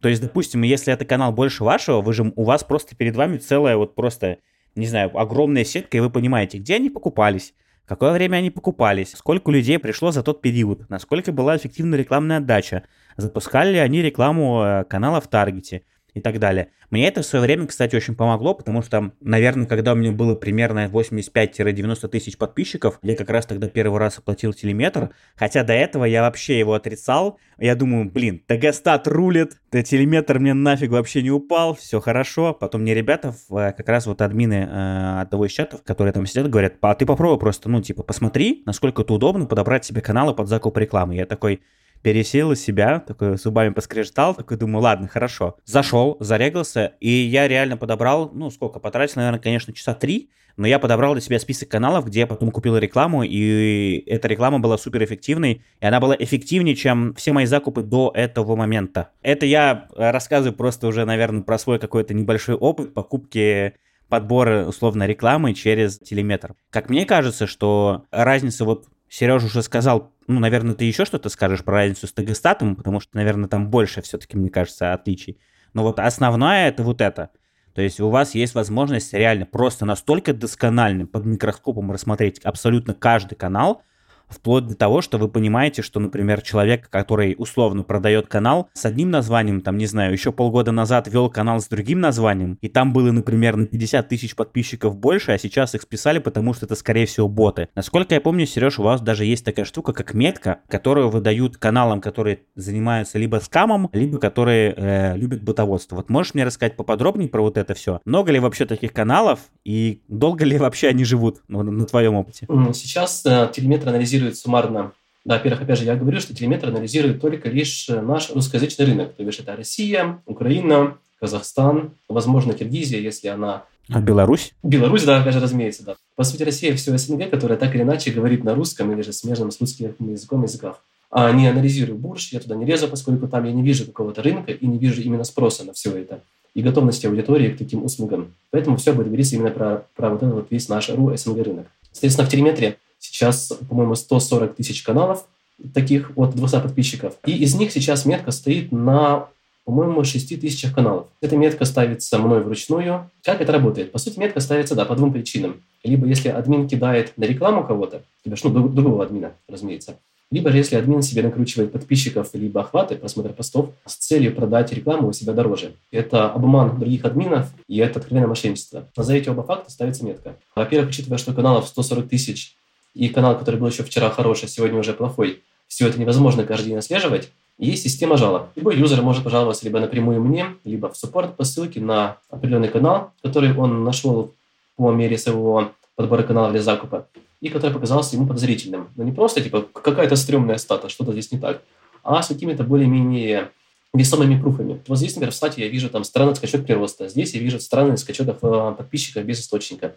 То есть, допустим, если это канал больше вашего, вы же, у вас просто перед вами целая вот просто, не знаю, огромная сетка, и вы понимаете, где они покупались, какое время они покупались, сколько людей пришло за тот период, насколько была эффективна рекламная отдача, запускали ли они рекламу э, канала в Таргете, и так далее. Мне это в свое время, кстати, очень помогло, потому что, наверное, когда у меня было примерно 85-90 тысяч подписчиков, я как раз тогда первый раз оплатил телеметр, хотя до этого я вообще его отрицал. Я думаю, блин, Тагостат рулит, да телеметр мне нафиг вообще не упал, все хорошо. Потом мне ребята, э, как раз вот админы э, одного из чатов, которые там сидят, говорят, а ты попробуй просто, ну, типа, посмотри, насколько это удобно подобрать себе каналы под закуп рекламы. Я такой, пересел из себя, такой зубами поскрежетал, такой думаю, ладно, хорошо. Зашел, зарегался, и я реально подобрал, ну, сколько, потратил, наверное, конечно, часа три, но я подобрал для себя список каналов, где я потом купил рекламу, и эта реклама была супер эффективной, и она была эффективнее, чем все мои закупы до этого момента. Это я рассказываю просто уже, наверное, про свой какой-то небольшой опыт покупки подбора условно рекламы через телеметр. Как мне кажется, что разница вот Сережа уже сказал, ну, наверное, ты еще что-то скажешь про разницу с Тегостатом, потому что, наверное, там больше все-таки, мне кажется, отличий. Но вот основное это вот это. То есть у вас есть возможность реально просто настолько досконально под микроскопом рассмотреть абсолютно каждый канал, вплоть до того, что вы понимаете, что, например, человек, который условно продает канал с одним названием, там, не знаю, еще полгода назад вел канал с другим названием, и там было, например, на 50 тысяч подписчиков больше, а сейчас их списали, потому что это, скорее всего, боты. Насколько я помню, Сереж, у вас даже есть такая штука, как метка, которую выдают каналам, которые занимаются либо скамом, либо которые э, любят ботоводство. Вот можешь мне рассказать поподробнее про вот это все? Много ли вообще таких каналов, и долго ли вообще они живут ну, на твоем опыте? Сейчас э, телеметр анализирует анализирует суммарно да, во-первых, опять же, я говорю, что телеметр анализирует только лишь наш русскоязычный рынок. То есть это Россия, Украина, Казахстан, возможно, Киргизия, если она... А Беларусь? Беларусь, да, опять же, разумеется, да. По сути, Россия все СНГ, которая так или иначе говорит на русском или же смежным с русским языком языках. а не анализирую бурж, я туда не лезу, поскольку там я не вижу какого-то рынка и не вижу именно спроса на все это и готовности аудитории к таким услугам. Поэтому все будет говориться именно про, про вот этот вот весь наш РУ СНГ рынок. Соответственно, в телеметре сейчас, по-моему, 140 тысяч каналов, таких от 200 подписчиков. И из них сейчас метка стоит на по-моему, 6 тысячах каналов. Эта метка ставится мной вручную. Как это работает? По сути, метка ставится, да, по двум причинам. Либо если админ кидает на рекламу кого-то, ну, другого админа, разумеется, либо же если админ себе накручивает подписчиков, либо охваты, просмотра постов с целью продать рекламу у себя дороже. Это обман других админов, и это откровенное мошенничество. За эти оба факта ставится метка. Во-первых, учитывая, что каналов 140 тысяч, и канал, который был еще вчера хороший, сегодня уже плохой, все это невозможно каждый день отслеживать, есть система жалоб. Любой юзер может пожаловаться либо напрямую мне, либо в суппорт по ссылке на определенный канал, который он нашел по мере своего подбора канала для закупа и который показался ему подозрительным. Но не просто, типа, какая-то стрёмная стата, что-то здесь не так, а с какими-то более-менее весомыми пруфами. Вот здесь, например, в стате я вижу там странный скачок прироста, здесь я вижу странный скачок э, подписчиков без источника.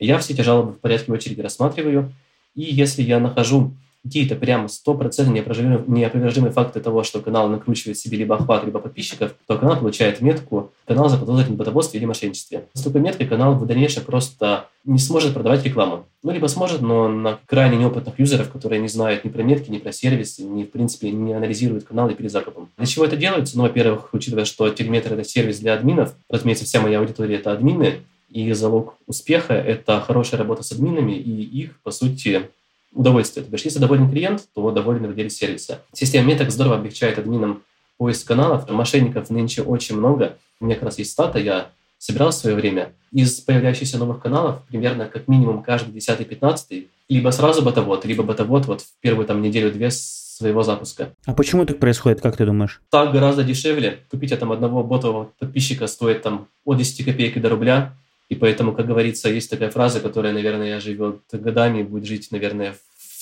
Я все эти жалобы в порядке очереди рассматриваю, и если я нахожу какие-то прямо стопроцентно неопровержимые, неопровержимые факты того, что канал накручивает себе либо охват, либо подписчиков, то канал получает метку «канал заподозрен в ботоводстве или мошенничестве». С такой меткой канал в дальнейшем просто не сможет продавать рекламу. Ну, либо сможет, но на крайне неопытных юзеров, которые не знают ни про метки, ни про сервисы, ни, в принципе, не анализируют каналы перед закупом. Для чего это делается? Ну, во-первых, учитывая, что Телеметр – это сервис для админов, разумеется, вся моя аудитория – это админы, и залог успеха – это хорошая работа с админами и их, по сути, удовольствие. То есть, если доволен клиент, то доволен владелец сервиса. Система Меток здорово облегчает админам поиск каналов. Мошенников нынче очень много. У меня как раз есть стата, я собирал в свое время. Из появляющихся новых каналов примерно как минимум каждый 10-15 либо сразу ботовод, либо ботовод вот в первую там неделю-две своего запуска. А почему так происходит, как ты думаешь? Так гораздо дешевле. Купить там одного ботового подписчика стоит там от 10 копеек до рубля. И поэтому, как говорится, есть такая фраза, которая, наверное, живет годами и будет жить, наверное,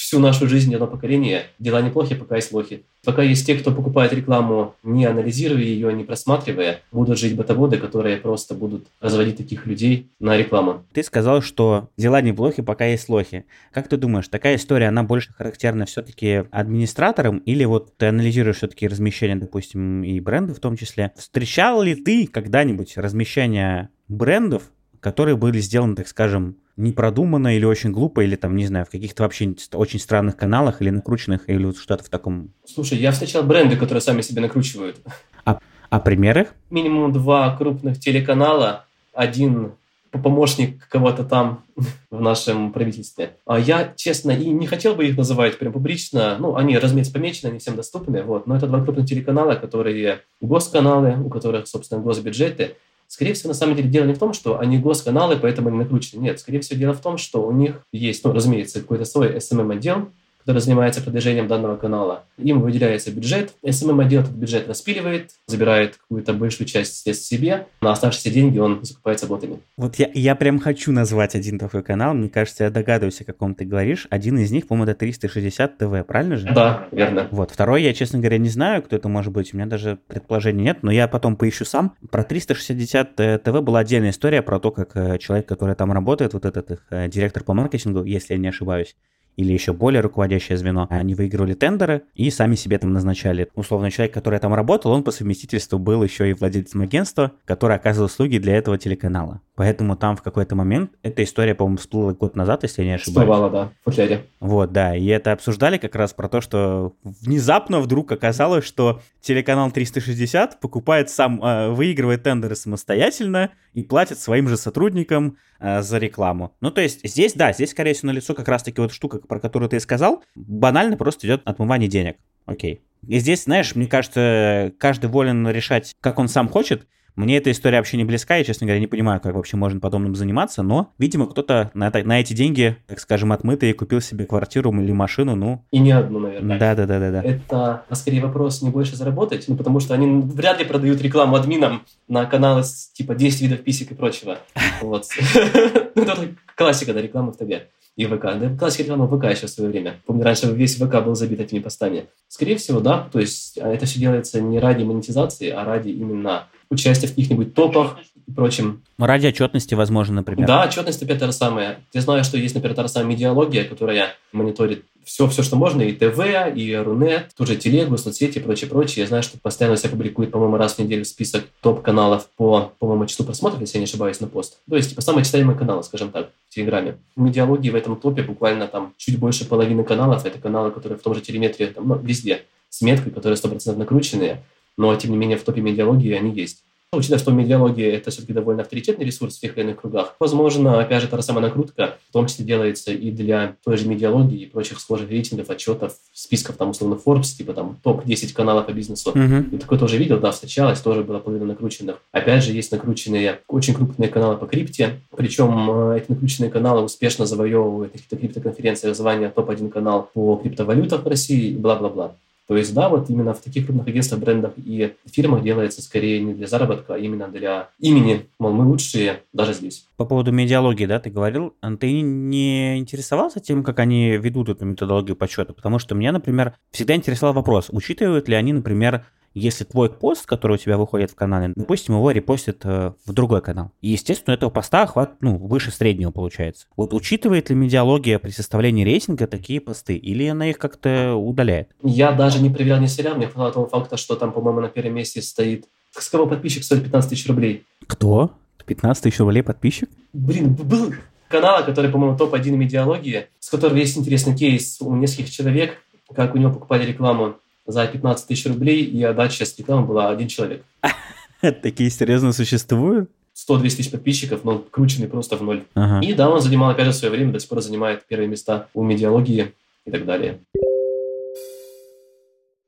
всю нашу жизнь одно поколение. Дела неплохи, пока есть лохи. Пока есть те, кто покупает рекламу, не анализируя ее, не просматривая, будут жить ботоводы, которые просто будут разводить таких людей на рекламу. Ты сказал, что дела неплохи, пока есть лохи. Как ты думаешь, такая история, она больше характерна все-таки администраторам или вот ты анализируешь все-таки размещение, допустим, и бренды в том числе? Встречал ли ты когда-нибудь размещение брендов которые были сделаны, так скажем, непродуманно или очень глупо, или там, не знаю, в каких-то вообще очень странных каналах или накрученных, или вот что-то в таком. Слушай, я встречал бренды, которые сами себя накручивают. А, а примеры? Минимум два крупных телеканала, один помощник кого-то там в нашем правительстве. А я, честно, и не хотел бы их называть прям публично. Ну, они, разумеется, помечены, они всем доступны, вот. Но это два крупных телеканала, которые госканалы, у которых, собственно, госбюджеты. Скорее всего, на самом деле дело не в том, что они госканалы, поэтому они накручены. Нет, скорее всего, дело в том, что у них есть, ну, разумеется, какой-то свой SMM-отдел, который занимается продвижением данного канала. Им выделяется бюджет, SMM-отдел этот бюджет распиливает, забирает какую-то большую часть средств себе, на оставшиеся деньги он закупается ботами. Вот я, я прям хочу назвать один такой канал, мне кажется, я догадываюсь, о каком ты говоришь. Один из них, по-моему, это 360 ТВ, правильно же? Да, верно. Вот, второй я, честно говоря, не знаю, кто это может быть, у меня даже предположения нет, но я потом поищу сам. Про 360 ТВ была отдельная история про то, как э, человек, который там работает, вот этот их э, директор по маркетингу, если я не ошибаюсь, или еще более руководящее звено, они выигрывали тендеры и сами себе там назначали. Условно, человек, который там работал, он по совместительству был еще и владельцем агентства, который оказывал услуги для этого телеканала. Поэтому там в какой-то момент, эта история, по-моему, всплыла год назад, если я не ошибаюсь. Всплывала, да, в футляре. Вот, да, и это обсуждали как раз про то, что внезапно вдруг оказалось, что телеканал 360 покупает сам, э, выигрывает тендеры самостоятельно и платит своим же сотрудникам э, за рекламу. Ну, то есть здесь, да, здесь, скорее всего, налицо как раз-таки вот штука, про которую ты сказал, банально просто идет отмывание денег. Окей. И здесь, знаешь, мне кажется, каждый волен решать, как он сам хочет, мне эта история вообще не близка, я, честно говоря, не понимаю, как вообще можно подобным заниматься, но, видимо, кто-то на, это, на эти деньги, так скажем, отмытые, купил себе квартиру или машину, ну... И не одну, наверное. Да-да-да-да. Это, а скорее, вопрос не больше заработать, ну, потому что они вряд ли продают рекламу админам на каналы с, типа, 10 видов писек и прочего. (laughs) Вот. (laughs) Ну, это классика, да, рекламы в ТГ и ВК. Да, классика реклама ВК еще в свое время. Помню, раньше весь ВК был забит этими постами. Скорее всего, да. То есть а это все делается не ради монетизации, а ради именно участие в каких-нибудь топах и прочем. Ради отчетности, возможно, например. Да, отчетность опять та же самая. Я знаю, что есть, например, та же самая медиалогия, которая мониторит все, все, что можно, и ТВ, и Рунет, ту же телегу, соцсети и прочее, прочее. Я знаю, что постоянно себя публикует, по-моему, раз в неделю список топ-каналов по, по-моему, числу просмотров, если я не ошибаюсь, на пост. То есть, типа, самые читаемые каналы, скажем так, в Телеграме. В медиалогии в этом топе буквально там чуть больше половины каналов. Это каналы, которые в том же телеметре, там, ну, везде, с меткой, которые 100% накрученные, но, тем не менее, в топе медиалогии они есть. Учитывая, что медиалогия – это все-таки довольно авторитетный ресурс в тех или иных кругах, возможно, опять же, та же самая накрутка в том числе делается и для той же медиалогии и прочих схожих рейтингов, отчетов, списков, там, условно, Forbes, типа там топ-10 каналов по бизнесу. И такое тоже видел, да, встречалось, тоже было половина накрученных. Опять же, есть накрученные, очень крупные каналы по крипте, причем э, эти накрученные каналы успешно завоевывают на каких-то криптоконференциях звание топ-1 канал по криптовалютах в России и бла-бла-бла. То есть, да, вот именно в таких крупных агентствах, брендах и фирмах делается скорее не для заработка, а именно для имени, мол, мы лучшие даже здесь. По поводу медиалогии, да, ты говорил, ты не интересовался тем, как они ведут эту методологию подсчета? Потому что меня, например, всегда интересовал вопрос, учитывают ли они, например, если твой пост, который у тебя выходит в канале, допустим, его репостят э, в другой канал. И, естественно, этого поста охват ну, выше среднего получается. Вот учитывает ли медиалогия при составлении рейтинга такие посты, или она их как-то удаляет? Я даже не проверял не сериал, мне хватало того факта, что там, по-моему, на первом месте стоит... С кого подписчик стоит 15 тысяч рублей? Кто? 15 тысяч рублей подписчик? Блин, был канал, который, по-моему, топ-1 медиалогии, с которого есть интересный кейс у нескольких человек, как у него покупали рекламу за 15 тысяч рублей, и отдача с рекламы была один человек. (laughs) Такие серьезно существуют? 100-200 тысяч подписчиков, но крученный просто в ноль. Ага. И да, он занимал, опять же, свое время, до сих пор занимает первые места у медиалогии и так далее.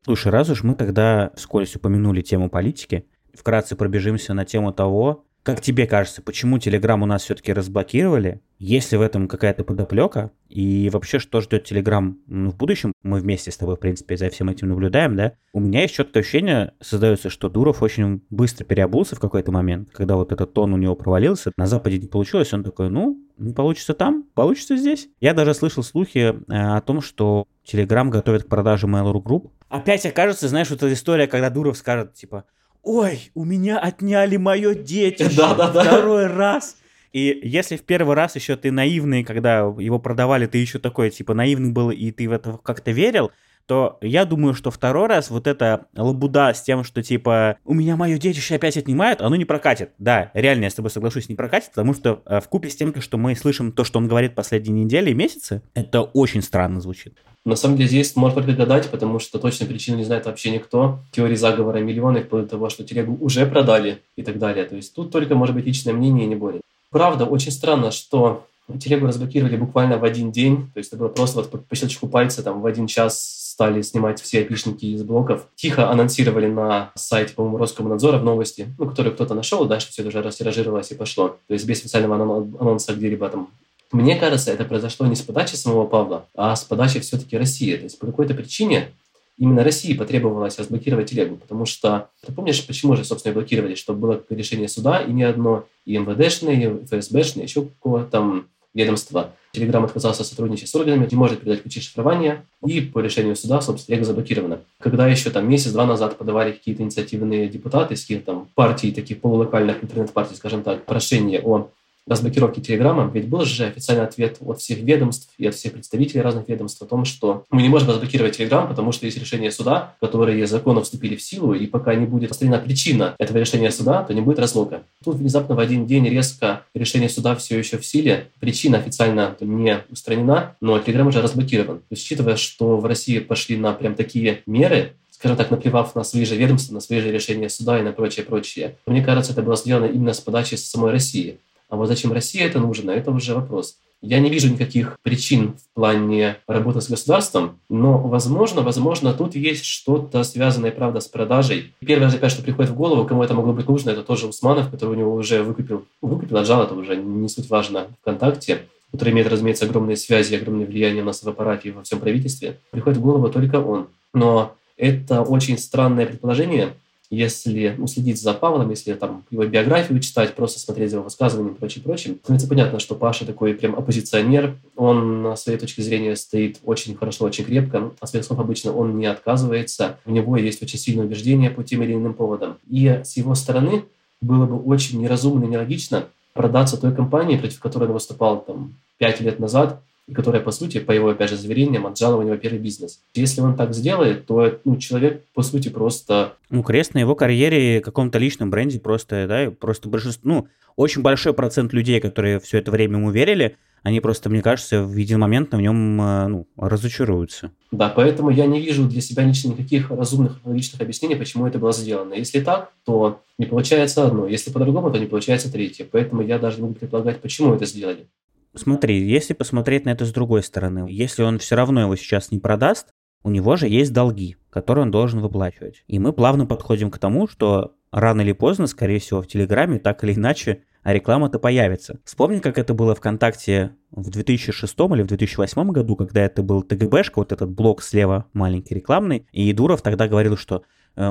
Слушай, раз уж мы тогда вскользь упомянули тему политики, вкратце пробежимся на тему того, как тебе кажется, почему Telegram у нас все-таки разблокировали? Есть ли в этом какая-то подоплека? И вообще, что ждет Telegram в будущем? Мы вместе с тобой, в принципе, за всем этим наблюдаем, да? У меня есть четкое ощущение, создается, что Дуров очень быстро переобулся в какой-то момент, когда вот этот тон у него провалился, на Западе не получилось, он такой, ну, не получится там, получится здесь. Я даже слышал слухи э, о том, что Telegram готовит к продаже Mail.ru Group. Опять окажется, знаешь, вот эта история, когда Дуров скажет, типа, ой, у меня отняли мое детище Да, да, да. второй раз. И если в первый раз еще ты наивный, когда его продавали, ты еще такой, типа, наивный был, и ты в это как-то верил, то я думаю, что второй раз вот эта лабуда с тем, что типа у меня мое детище опять отнимают, оно не прокатит. Да, реально, я с тобой соглашусь, не прокатит, потому что э, в купе с тем, что мы слышим то, что он говорит последние недели и месяцы, это очень странно звучит. На самом деле здесь можно только гадать, потому что точно причину не знает вообще никто. Теории заговора миллионы, вплоть того, что телегу уже продали и так далее. То есть тут только может быть личное мнение, не более. Правда, очень странно, что телегу разблокировали буквально в один день. То есть это было просто вот по, по щелчку пальца там в один час стали снимать все опишники из блоков. Тихо анонсировали на сайте, по-моему, Роскомнадзора в новости, ну, который кто-то нашел, дальше все уже растиражировалось и пошло. То есть без специального анонса где-либо там мне кажется, это произошло не с подачи самого Павла, а с подачи все-таки России. То есть по какой-то причине именно России потребовалось разблокировать телегу, потому что ты помнишь, почему же, собственно, блокировали, чтобы было решение суда, и не одно, и МВДшное, и ФСБшное, еще какого-то там ведомства. Телеграм отказался сотрудничать с органами, не может передать ключи шифрования, и по решению суда, собственно, телега заблокирована. Когда еще там месяц-два назад подавали какие-то инициативные депутаты из каких-то там партий, таких полулокальных интернет-партий, скажем так, прошение о разблокировки Телеграма, ведь был же официальный ответ от всех ведомств и от всех представителей разных ведомств о том, что мы не можем разблокировать Телеграм, потому что есть решение суда, которые законно вступили в силу, и пока не будет построена причина этого решения суда, то не будет разлока. Тут внезапно в один день резко решение суда все еще в силе, причина официально не устранена, но Телеграм уже разблокирован. То есть, учитывая, что в России пошли на прям такие меры, скажем так, наплевав на свои же ведомства, на свои же решения суда и на прочее, прочее. Мне кажется, это было сделано именно с подачи самой России. А вот зачем России это нужно, это уже вопрос. Я не вижу никаких причин в плане работы с государством, но, возможно, возможно, тут есть что-то связанное, правда, с продажей. Первое, опять, что приходит в голову, кому это могло быть нужно, это тоже Усманов, который у него уже выкупил, выкупил, отжал, это уже не суть важно, ВКонтакте, который имеет, разумеется, огромные связи, огромное влияние у нас в аппарате и во всем правительстве. Приходит в голову только он. Но это очень странное предположение, если ну, следить за Павлом, если там его биографию читать, просто смотреть за его высказываниями и прочее, прочее, становится понятно, что Паша такой прям оппозиционер, он на своей точке зрения стоит очень хорошо, очень крепко, от своих слов обычно он не отказывается, у него есть очень сильное убеждение по тем или иным поводам. И с его стороны было бы очень неразумно и нелогично продаться той компании, против которой он выступал там пять лет назад, которая, по сути, по его, опять же, заверениям, отжала у него первый бизнес. Если он так сделает, то ну, человек, по сути, просто... Ну, крест на его карьере, каком-то личном бренде просто, да, просто большинство... Ну, очень большой процент людей, которые все это время ему верили, они просто, мне кажется, в один момент на нем э, ну, разочаруются. Да, поэтому я не вижу для себя лично никаких разумных логичных объяснений, почему это было сделано. Если так, то не получается одно. Если по-другому, то не получается третье. Поэтому я даже не могу предполагать, почему это сделали. Смотри, если посмотреть на это с другой стороны, если он все равно его сейчас не продаст, у него же есть долги, которые он должен выплачивать. И мы плавно подходим к тому, что рано или поздно, скорее всего, в Телеграме так или иначе а реклама-то появится. Вспомни, как это было ВКонтакте в 2006 или в 2008 году, когда это был ТГБшка, вот этот блок слева маленький рекламный, и Дуров тогда говорил, что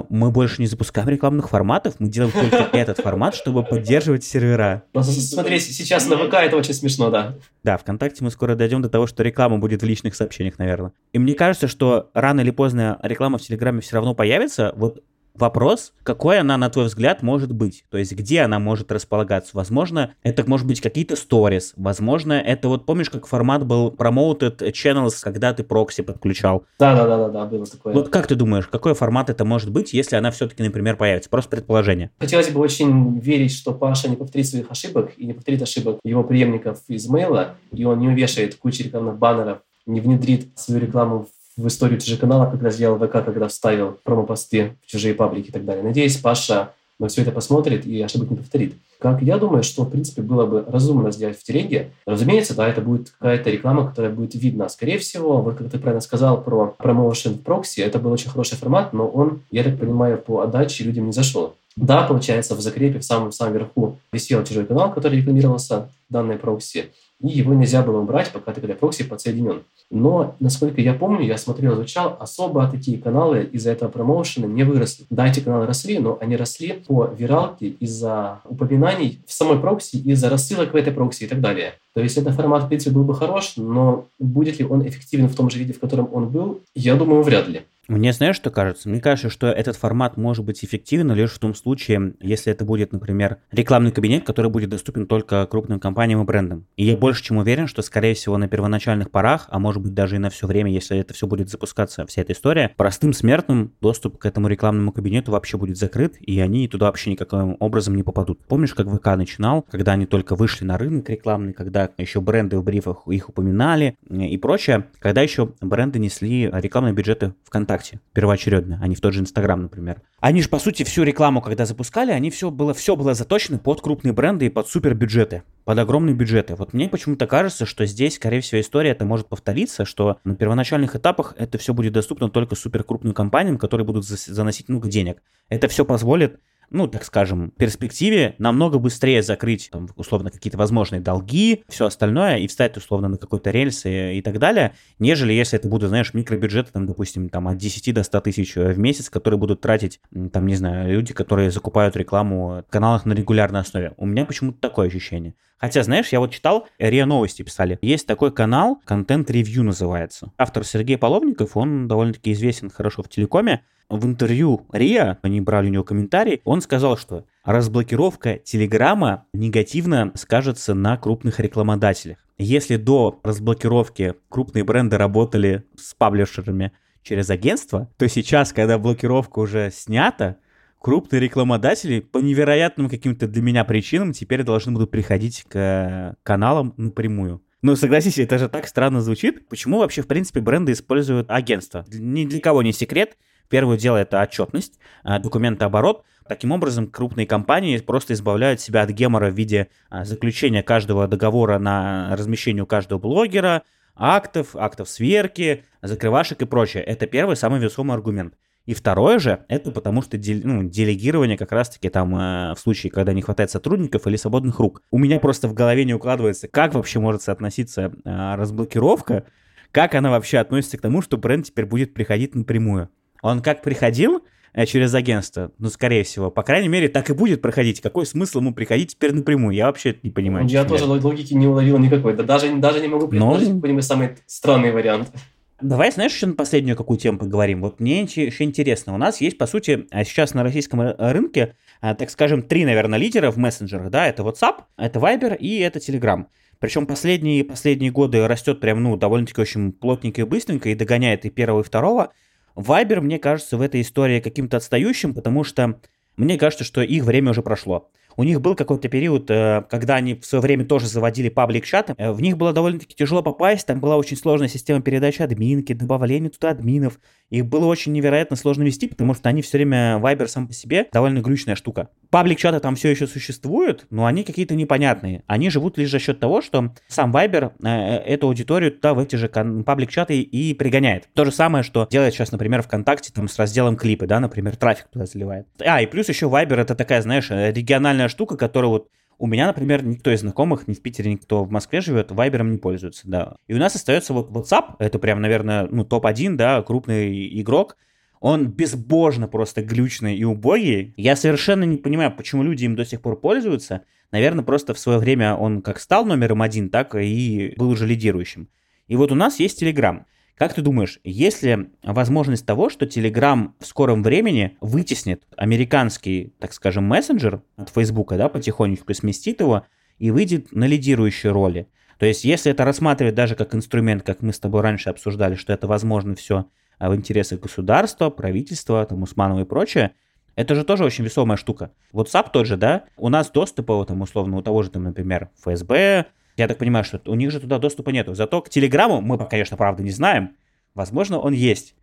мы больше не запускаем рекламных форматов, мы делаем только (laughs) этот формат, чтобы поддерживать сервера. Смотри, сейчас на ВК это очень смешно, да. Да, ВКонтакте мы скоро дойдем до того, что реклама будет в личных сообщениях, наверное. И мне кажется, что рано или поздно реклама в Телеграме все равно появится. Вот Вопрос, какой она, на твой взгляд, может быть? То есть, где она может располагаться? Возможно, это может быть какие-то сторис. Возможно, это вот, помнишь, как формат был promoted channels, когда ты прокси подключал? Да-да-да, да, было такое. Вот как ты думаешь, какой формат это может быть, если она все-таки, например, появится? Просто предположение. Хотелось бы очень верить, что Паша не повторит своих ошибок и не повторит ошибок его преемников из мейла, и он не увешает кучу рекламных баннеров, не внедрит свою рекламу в историю ТЖ канала, когда сделал ВК, когда вставил промо-посты в чужие паблики и так далее. Надеюсь, Паша на все это посмотрит и ошибок не повторит. Как я думаю, что, в принципе, было бы разумно сделать в телеге. Разумеется, да, это будет какая-то реклама, которая будет видна. Скорее всего, вот как ты правильно сказал про промоушен в прокси, это был очень хороший формат, но он, я так понимаю, по отдаче людям не зашел. Да, получается, в закрепе в самом-самом верху висел чужой канал, который рекламировался данной прокси, и его нельзя было убрать, пока ты когда прокси подсоединен. Но, насколько я помню, я смотрел, изучал, особо такие каналы из-за этого промоушена не выросли. Да, эти каналы росли, но они росли по виралке из-за упоминаний в самой прокси, из-за рассылок в этой прокси и так далее. То есть этот формат, в принципе, был бы хорош, но будет ли он эффективен в том же виде, в котором он был, я думаю, вряд ли. Мне знаешь, что кажется? Мне кажется, что этот формат может быть эффективен лишь в том случае, если это будет, например, рекламный кабинет, который будет доступен только крупным компаниям и брендам. И я больше чем уверен, что, скорее всего, на первоначальных порах, а может быть даже и на все время, если это все будет запускаться, вся эта история, простым смертным доступ к этому рекламному кабинету вообще будет закрыт, и они туда вообще никаким образом не попадут. Помнишь, как ВК начинал, когда они только вышли на рынок рекламный, когда еще бренды в брифах их упоминали и прочее, когда еще бренды несли рекламные бюджеты ВКонтакте ВКонтакте первоочередно, а не в тот же Инстаграм, например. Они же, по сути, всю рекламу, когда запускали, они все было, все было заточено под крупные бренды и под супербюджеты, под огромные бюджеты. Вот мне почему-то кажется, что здесь, скорее всего, история это может повториться, что на первоначальных этапах это все будет доступно только суперкрупным компаниям, которые будут заносить много денег. Это все позволит ну, так скажем, перспективе намного быстрее закрыть, там, условно, какие-то возможные долги, все остальное, и встать, условно, на какой-то рельс и, так далее, нежели если это будут, знаешь, микробюджеты, там, допустим, там, от 10 до 100 тысяч в месяц, которые будут тратить, там, не знаю, люди, которые закупают рекламу в каналах на регулярной основе. У меня почему-то такое ощущение. Хотя, знаешь, я вот читал, РИА Новости писали. Есть такой канал, контент ревью называется. Автор Сергей Половников, он довольно-таки известен хорошо в телекоме. В интервью РИА, они брали у него комментарий, он сказал, что разблокировка Телеграма негативно скажется на крупных рекламодателях. Если до разблокировки крупные бренды работали с паблишерами через агентство, то сейчас, когда блокировка уже снята, крупные рекламодатели по невероятным каким-то для меня причинам теперь должны будут приходить к каналам напрямую. Ну, согласись, это же так странно звучит. Почему вообще, в принципе, бренды используют агентство? Ни для кого не секрет. Первое дело это отчетность, а, документооборот. Таким образом, крупные компании просто избавляют себя от гемора в виде а, заключения каждого договора на размещение у каждого блогера, актов, актов сверки, закрывашек и прочее. Это первый самый весомый аргумент. И второе же, это потому что ну, делегирование как раз-таки там э, в случае, когда не хватает сотрудников или свободных рук. У меня просто в голове не укладывается, как вообще может соотноситься э, разблокировка, как она вообще относится к тому, что бренд теперь будет приходить напрямую. Он как приходил э, через агентство, ну, скорее всего, по крайней мере, так и будет проходить. Какой смысл ему приходить теперь напрямую? Я вообще не понимаю. Я тоже логики не уловил никакой. Да даже, даже не могу предложить Но... какой-нибудь самый странный вариант. Давай, знаешь, еще на последнюю какую тему поговорим? Вот мне еще интересно. У нас есть, по сути, а сейчас на российском рынке так скажем, три, наверное, лидера в мессенджерах, да, это WhatsApp, это Viber и это Telegram. Причем последние, последние годы растет прям, ну, довольно-таки очень плотненько и быстренько и догоняет и первого, и второго. Viber, мне кажется, в этой истории каким-то отстающим, потому что мне кажется, что их время уже прошло. У них был какой-то период, э, когда они в свое время тоже заводили паблик-чаты. Э, в них было довольно-таки тяжело попасть, там была очень сложная система передачи админки, добавления туда админов. Их было очень невероятно сложно вести, потому что они все время, Viber сам по себе, довольно глючная штука. Паблик-чаты там все еще существуют, но они какие-то непонятные. Они живут лишь за счет того, что сам Viber э, эту аудиторию туда в эти же паблик-чаты и пригоняет. То же самое, что делает сейчас, например, ВКонтакте там с разделом клипы, да, например, трафик туда заливает. А, и плюс еще Viber это такая, знаешь, региональная штука, которая вот у меня, например, никто из знакомых, ни в Питере, никто в Москве живет, Вайбером не пользуется, да. И у нас остается вот WhatsApp, это прям, наверное, ну, топ-1, да, крупный игрок. Он безбожно просто глючный и убогий. Я совершенно не понимаю, почему люди им до сих пор пользуются. Наверное, просто в свое время он как стал номером один, так и был уже лидирующим. И вот у нас есть Telegram. Как ты думаешь, есть ли возможность того, что Telegram в скором времени вытеснит американский, так скажем, мессенджер от Facebook, да, потихонечку сместит его и выйдет на лидирующие роли? То есть, если это рассматривать даже как инструмент, как мы с тобой раньше обсуждали, что это возможно все а, в интересах государства, правительства, там, Усманова и прочее, это же тоже очень весомая штука. WhatsApp тот же, да, у нас доступа, там, условно, у того же, там, например, ФСБ, я так понимаю, что у них же туда доступа нету. Зато к Телеграму мы, конечно, правда не знаем. Возможно, он есть.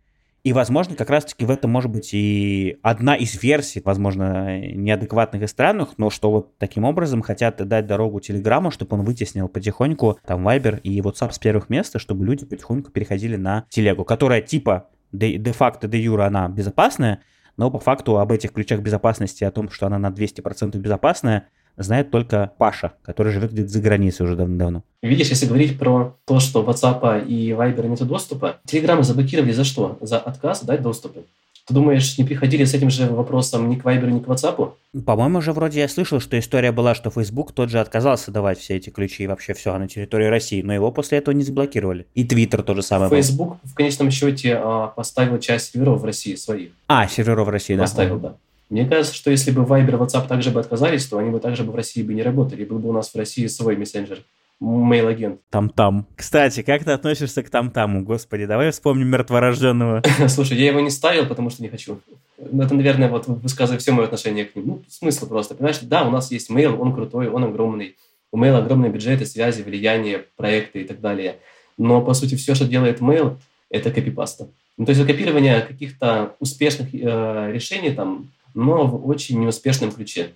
И, возможно, как раз-таки в этом может быть и одна из версий, возможно, неадекватных и странных, но что вот таким образом хотят дать дорогу Телеграму, чтобы он вытеснил потихоньку там Viber и WhatsApp с первых мест, чтобы люди потихоньку переходили на Телегу, которая типа де-факто, де-юра она безопасная, но по факту об этих ключах безопасности, о том, что она на 200% безопасная, знает только Паша, который живет где-то за границей уже давно-давно. Видишь, если говорить про то, что WhatsApp и Viber нет доступа, Telegram заблокировали за что? За отказ дать доступы. Ты думаешь, не приходили с этим же вопросом ни к Viber, ни к WhatsApp? По-моему, уже вроде я слышал, что история была, что Facebook тот же отказался давать все эти ключи и вообще все на территории России, но его после этого не заблокировали. И Twitter тоже самое Facebook был. в конечном счете а, поставил часть серверов в России своих. А, серверов в России, да. Поставил, да. Мне кажется, что если бы Viber и WhatsApp также бы отказались, то они бы также бы в России бы не работали. Был бы у нас в России свой мессенджер. Мейл-агент. Там-там. Кстати, как ты относишься к там-таму? Господи, давай вспомним мертворожденного. (laughs) Слушай, я его не ставил, потому что не хочу. Это, наверное, вот высказывает все мое отношение к ним. Ну, смысл просто, понимаешь? Да, у нас есть мейл, он крутой, он огромный. У мейла огромные бюджеты, связи, влияние, проекты и так далее. Но, по сути, все, что делает мейл, это копипаста. Ну, то есть копирование каких-то успешных э, решений, там, но в очень неуспешном ключе.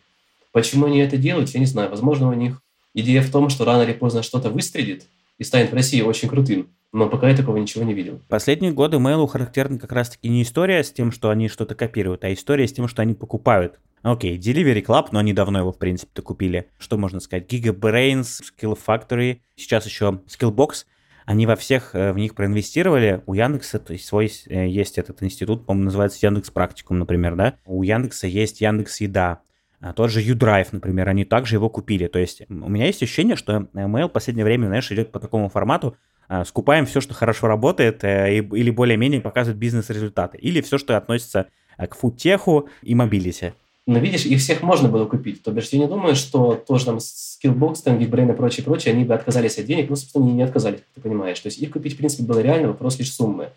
Почему они это делают, я не знаю. Возможно, у них идея в том, что рано или поздно что-то выстрелит и станет в России очень крутым. Но пока я такого ничего не видел. Последние годы Mail характерна как раз-таки не история с тем, что они что-то копируют, а история с тем, что они покупают. Окей, Delivery Club, но они давно его, в принципе-то, купили. Что можно сказать? Gigabrains, Skill Factory, сейчас еще Skillbox – они во всех э, в них проинвестировали. У Яндекса то есть свой э, есть этот институт, по-моему, называется Яндекс Практикум, например, да. У Яндекса есть Яндекс Еда. А тот же YouDrive, например, они также его купили. То есть у меня есть ощущение, что Mail в последнее время, знаешь, идет по такому формату, а, скупаем все, что хорошо работает, э, или более-менее показывает бизнес-результаты, или все, что относится к фудтеху и мобилити. Но видишь, их всех можно было купить. То бишь, я не думаю, что тоже там Skillbox, там, GeekBrains и прочее, прочее, они бы отказались от денег, ну, собственно, они не отказались, как ты понимаешь. То есть их купить, в принципе, было реально, вопрос лишь суммы.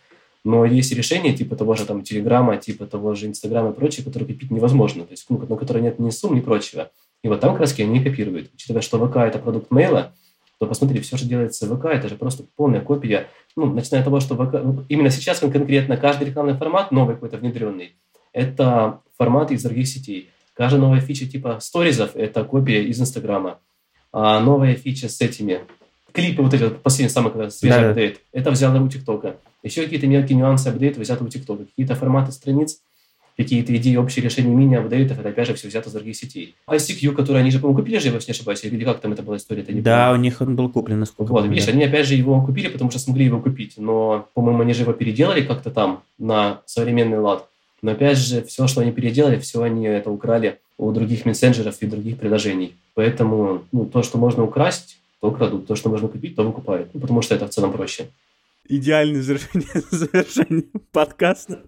Но есть решения типа того же там Телеграма, типа того же Инстаграма и прочее, которые купить невозможно, то есть ну, на которые нет ни сумм, ни прочего. И вот там краски они копируют. Учитывая, что ВК – это продукт мейла, то посмотри, все, что делается в ВК, это же просто полная копия. Ну, начиная от того, что ВК, ну, именно сейчас конкретно каждый рекламный формат новый какой-то внедренный, это форматы из других сетей. Каждая новая фича типа сторизов – это копия из Инстаграма. А новая фича с этими клипы, вот эти вот последний самый когда свежий да. апдейт, это взял у ТикТока. Еще какие-то мелкие нюансы апдейта взяты у ТикТока. Какие-то форматы страниц, какие-то идеи, общие решения мини-апдейтов, это опять же все взято из других сетей. ICQ, который они же, по-моему, купили же если не ошибаюсь, или как там это была история? Это не да, помню. у них он был куплен, насколько Вот, видишь, да. они опять же его купили, потому что смогли его купить, но, по-моему, они же его переделали как-то там на современный лад. Но опять же, все, что они переделали, все они это украли у других мессенджеров и других приложений. Поэтому ну, то, что можно украсть, то крадут. То, что можно купить, то выкупают. Ну, потому что это в целом проще. Идеальное завершение, (laughs) завершение подкаста.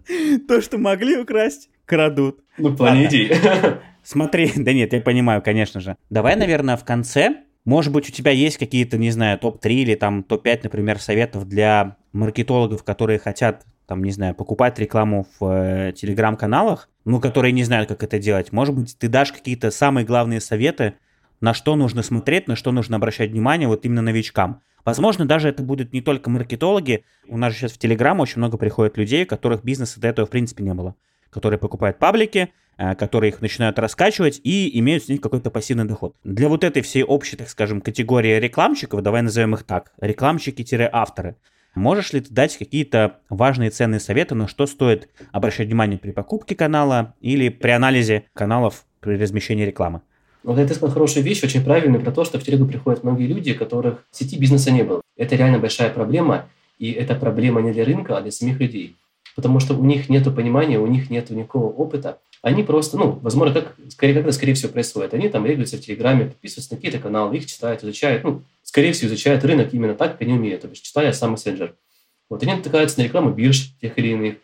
То, что могли украсть, крадут. Ну, идей. (laughs) Смотри, да нет, я понимаю, конечно же. Давай, наверное, в конце может быть, у тебя есть какие-то, не знаю, топ-3 или там топ-5, например, советов для маркетологов, которые хотят, там, не знаю, покупать рекламу в э, телеграм-каналах, ну, которые не знают, как это делать. Может быть, ты дашь какие-то самые главные советы, на что нужно смотреть, на что нужно обращать внимание вот именно новичкам. Возможно, даже это будут не только маркетологи. У нас же сейчас в Телеграм очень много приходит людей, у которых бизнеса до этого в принципе не было. Которые покупают паблики, э, которые их начинают раскачивать и имеют с них какой-то пассивный доход. Для вот этой всей общей, так скажем, категории рекламщиков, давай назовем их так, рекламщики-авторы, можешь ли ты дать какие-то важные ценные советы, на что стоит обращать внимание при покупке канала или при анализе каналов при размещении рекламы? Вот это сказал хорошую вещь, очень правильную, про то, что в телегу приходят многие люди, которых сети бизнеса не было. Это реально большая проблема, и это проблема не для рынка, а для самих людей. Потому что у них нет понимания, у них нет никакого опыта. Они просто, ну, возможно, как, скорее, как это, скорее всего, происходит. Они там регулируются в Телеграме, подписываются на какие-то каналы, их читают, изучают, ну, скорее всего, изучают рынок именно так, как они умеют, то есть читая сам мессенджер. Вот они натыкаются на рекламу бирж тех или иных.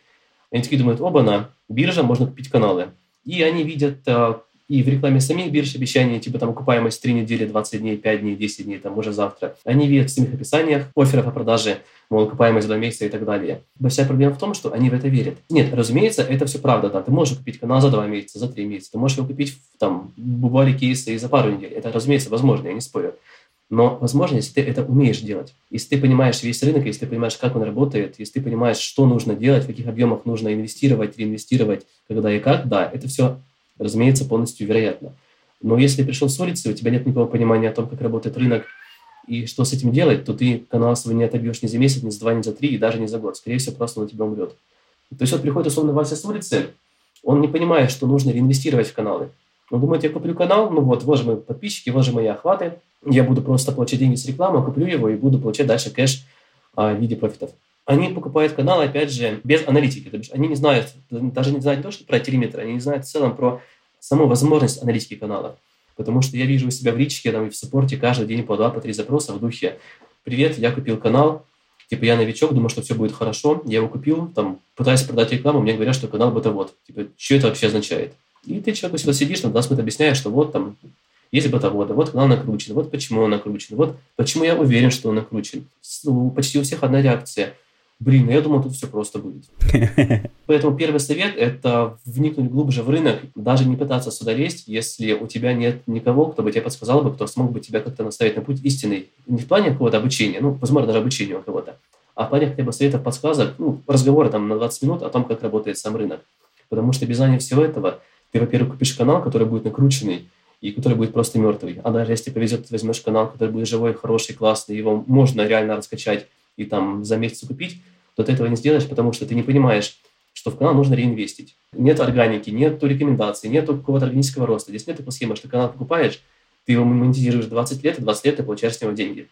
Они такие думают, оба-на, биржа, можно купить каналы. И они видят а, и в рекламе самих бирж обещания, типа там окупаемость 3 недели, 20 дней, 5 дней, 10 дней, там уже завтра. Они видят в самих описаниях офферов о продаже, мол, окупаемость 2 месяца и так далее. Большая проблема в том, что они в это верят. Нет, разумеется, это все правда, да. Ты можешь купить канал за 2 месяца, за 3 месяца. Ты можешь его купить там, бывали кейсы и за пару недель. Это, разумеется, возможно, я не спорю. Но, возможно, если ты это умеешь делать, если ты понимаешь весь рынок, если ты понимаешь, как он работает, если ты понимаешь, что нужно делать, в каких объемах нужно инвестировать, реинвестировать, когда и как, да, это все разумеется, полностью вероятно. Но если пришел с улицы, у тебя нет никакого понимания о том, как работает рынок и что с этим делать, то ты канал свой не отобьешь ни за месяц, ни за два, ни за три, и даже не за год. Скорее всего, просто он у тебя умрет. То есть вот приходит условно Вася с улицы, он не понимает, что нужно реинвестировать в каналы. Он думает, я куплю канал, ну вот, вот же мои подписчики, вот же мои охваты, я буду просто получать деньги с рекламы, куплю его и буду получать дальше кэш а, в виде профитов. Они покупают канал, опять же, без аналитики. То есть они не знают, даже не знают то, что про телеметр, они не знают в целом про саму возможность аналитики канала. Потому что я вижу у себя в личке там, и в саппорте каждый день по два, по три запроса в духе «Привет, я купил канал, типа я новичок, думаю, что все будет хорошо, я его купил, там, пытаюсь продать рекламу, мне говорят, что канал бета-вот. Типа, что это вообще означает? И ты человеку сюда сидишь, там 20 минут объясняешь, что вот там есть бета-вода, вот канал накручен, вот почему он накручен, вот почему я уверен, что он накручен. Ну, почти у всех одна реакция – блин, ну я думал, тут все просто будет. (laughs) Поэтому первый совет – это вникнуть глубже в рынок, даже не пытаться сюда лезть, если у тебя нет никого, кто бы тебе подсказал бы, кто смог бы тебя как-то наставить на путь истинный. Не в плане какого-то обучения, ну, возможно, даже обучения у кого-то, а в плане хотя бы советов, подсказок, ну, разговора там на 20 минут о том, как работает сам рынок. Потому что без знания всего этого ты, во-первых, купишь канал, который будет накрученный, и который будет просто мертвый. А даже если повезет, ты возьмешь канал, который будет живой, хороший, классный, его можно реально раскачать и там за месяц купить, то ты этого не сделаешь, потому что ты не понимаешь, что в канал нужно реинвестить. Нет органики, нет рекомендаций, нет какого-то органического роста. Здесь нет такой схемы, что канал покупаешь, ты его монетизируешь 20 лет, и 20 лет ты получаешь с него деньги.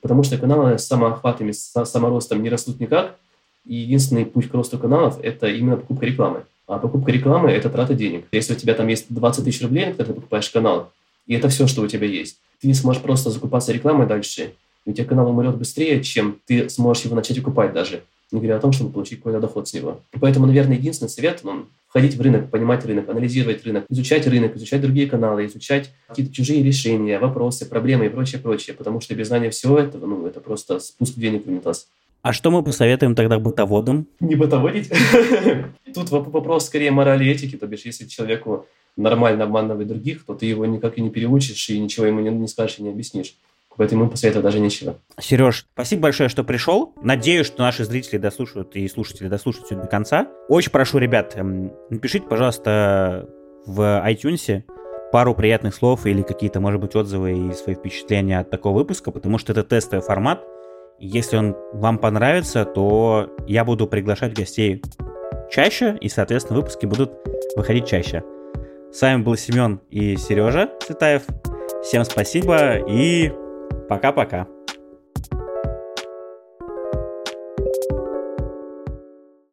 Потому что каналы с самоохватами, с саморостом не растут никак, и единственный путь к росту каналов – это именно покупка рекламы. А покупка рекламы – это трата денег. Если у тебя там есть 20 тысяч рублей, которые ты покупаешь канал, и это все, что у тебя есть, ты не сможешь просто закупаться рекламой дальше, и у тебя канал умрет быстрее, чем ты сможешь его начать окупать даже не говоря о том, чтобы получить какой-то доход с него. поэтому, наверное, единственный совет ну, – входить в рынок, понимать рынок, анализировать рынок, изучать рынок, изучать другие каналы, изучать какие-то чужие решения, вопросы, проблемы и прочее, прочее. Потому что без знания всего этого, ну, это просто спуск денег в унитаз. А что мы посоветуем тогда бытоводам? Не бытоводить. (laughs) Тут вопрос скорее морали и этики, то бишь, если человеку нормально обманывать других, то ты его никак и не переучишь, и ничего ему не, не скажешь и не объяснишь. Поэтому посоветовать даже нечего. Сереж, спасибо большое, что пришел. Надеюсь, что наши зрители дослушают и слушатели дослушают все до конца. Очень прошу, ребят, эм, напишите, пожалуйста, в iTunes пару приятных слов или какие-то, может быть, отзывы и свои впечатления от такого выпуска, потому что это тестовый формат. Если он вам понравится, то я буду приглашать гостей чаще, и, соответственно, выпуски будут выходить чаще. С вами был Семен и Сережа Цветаев. Всем спасибо и Пока-пока.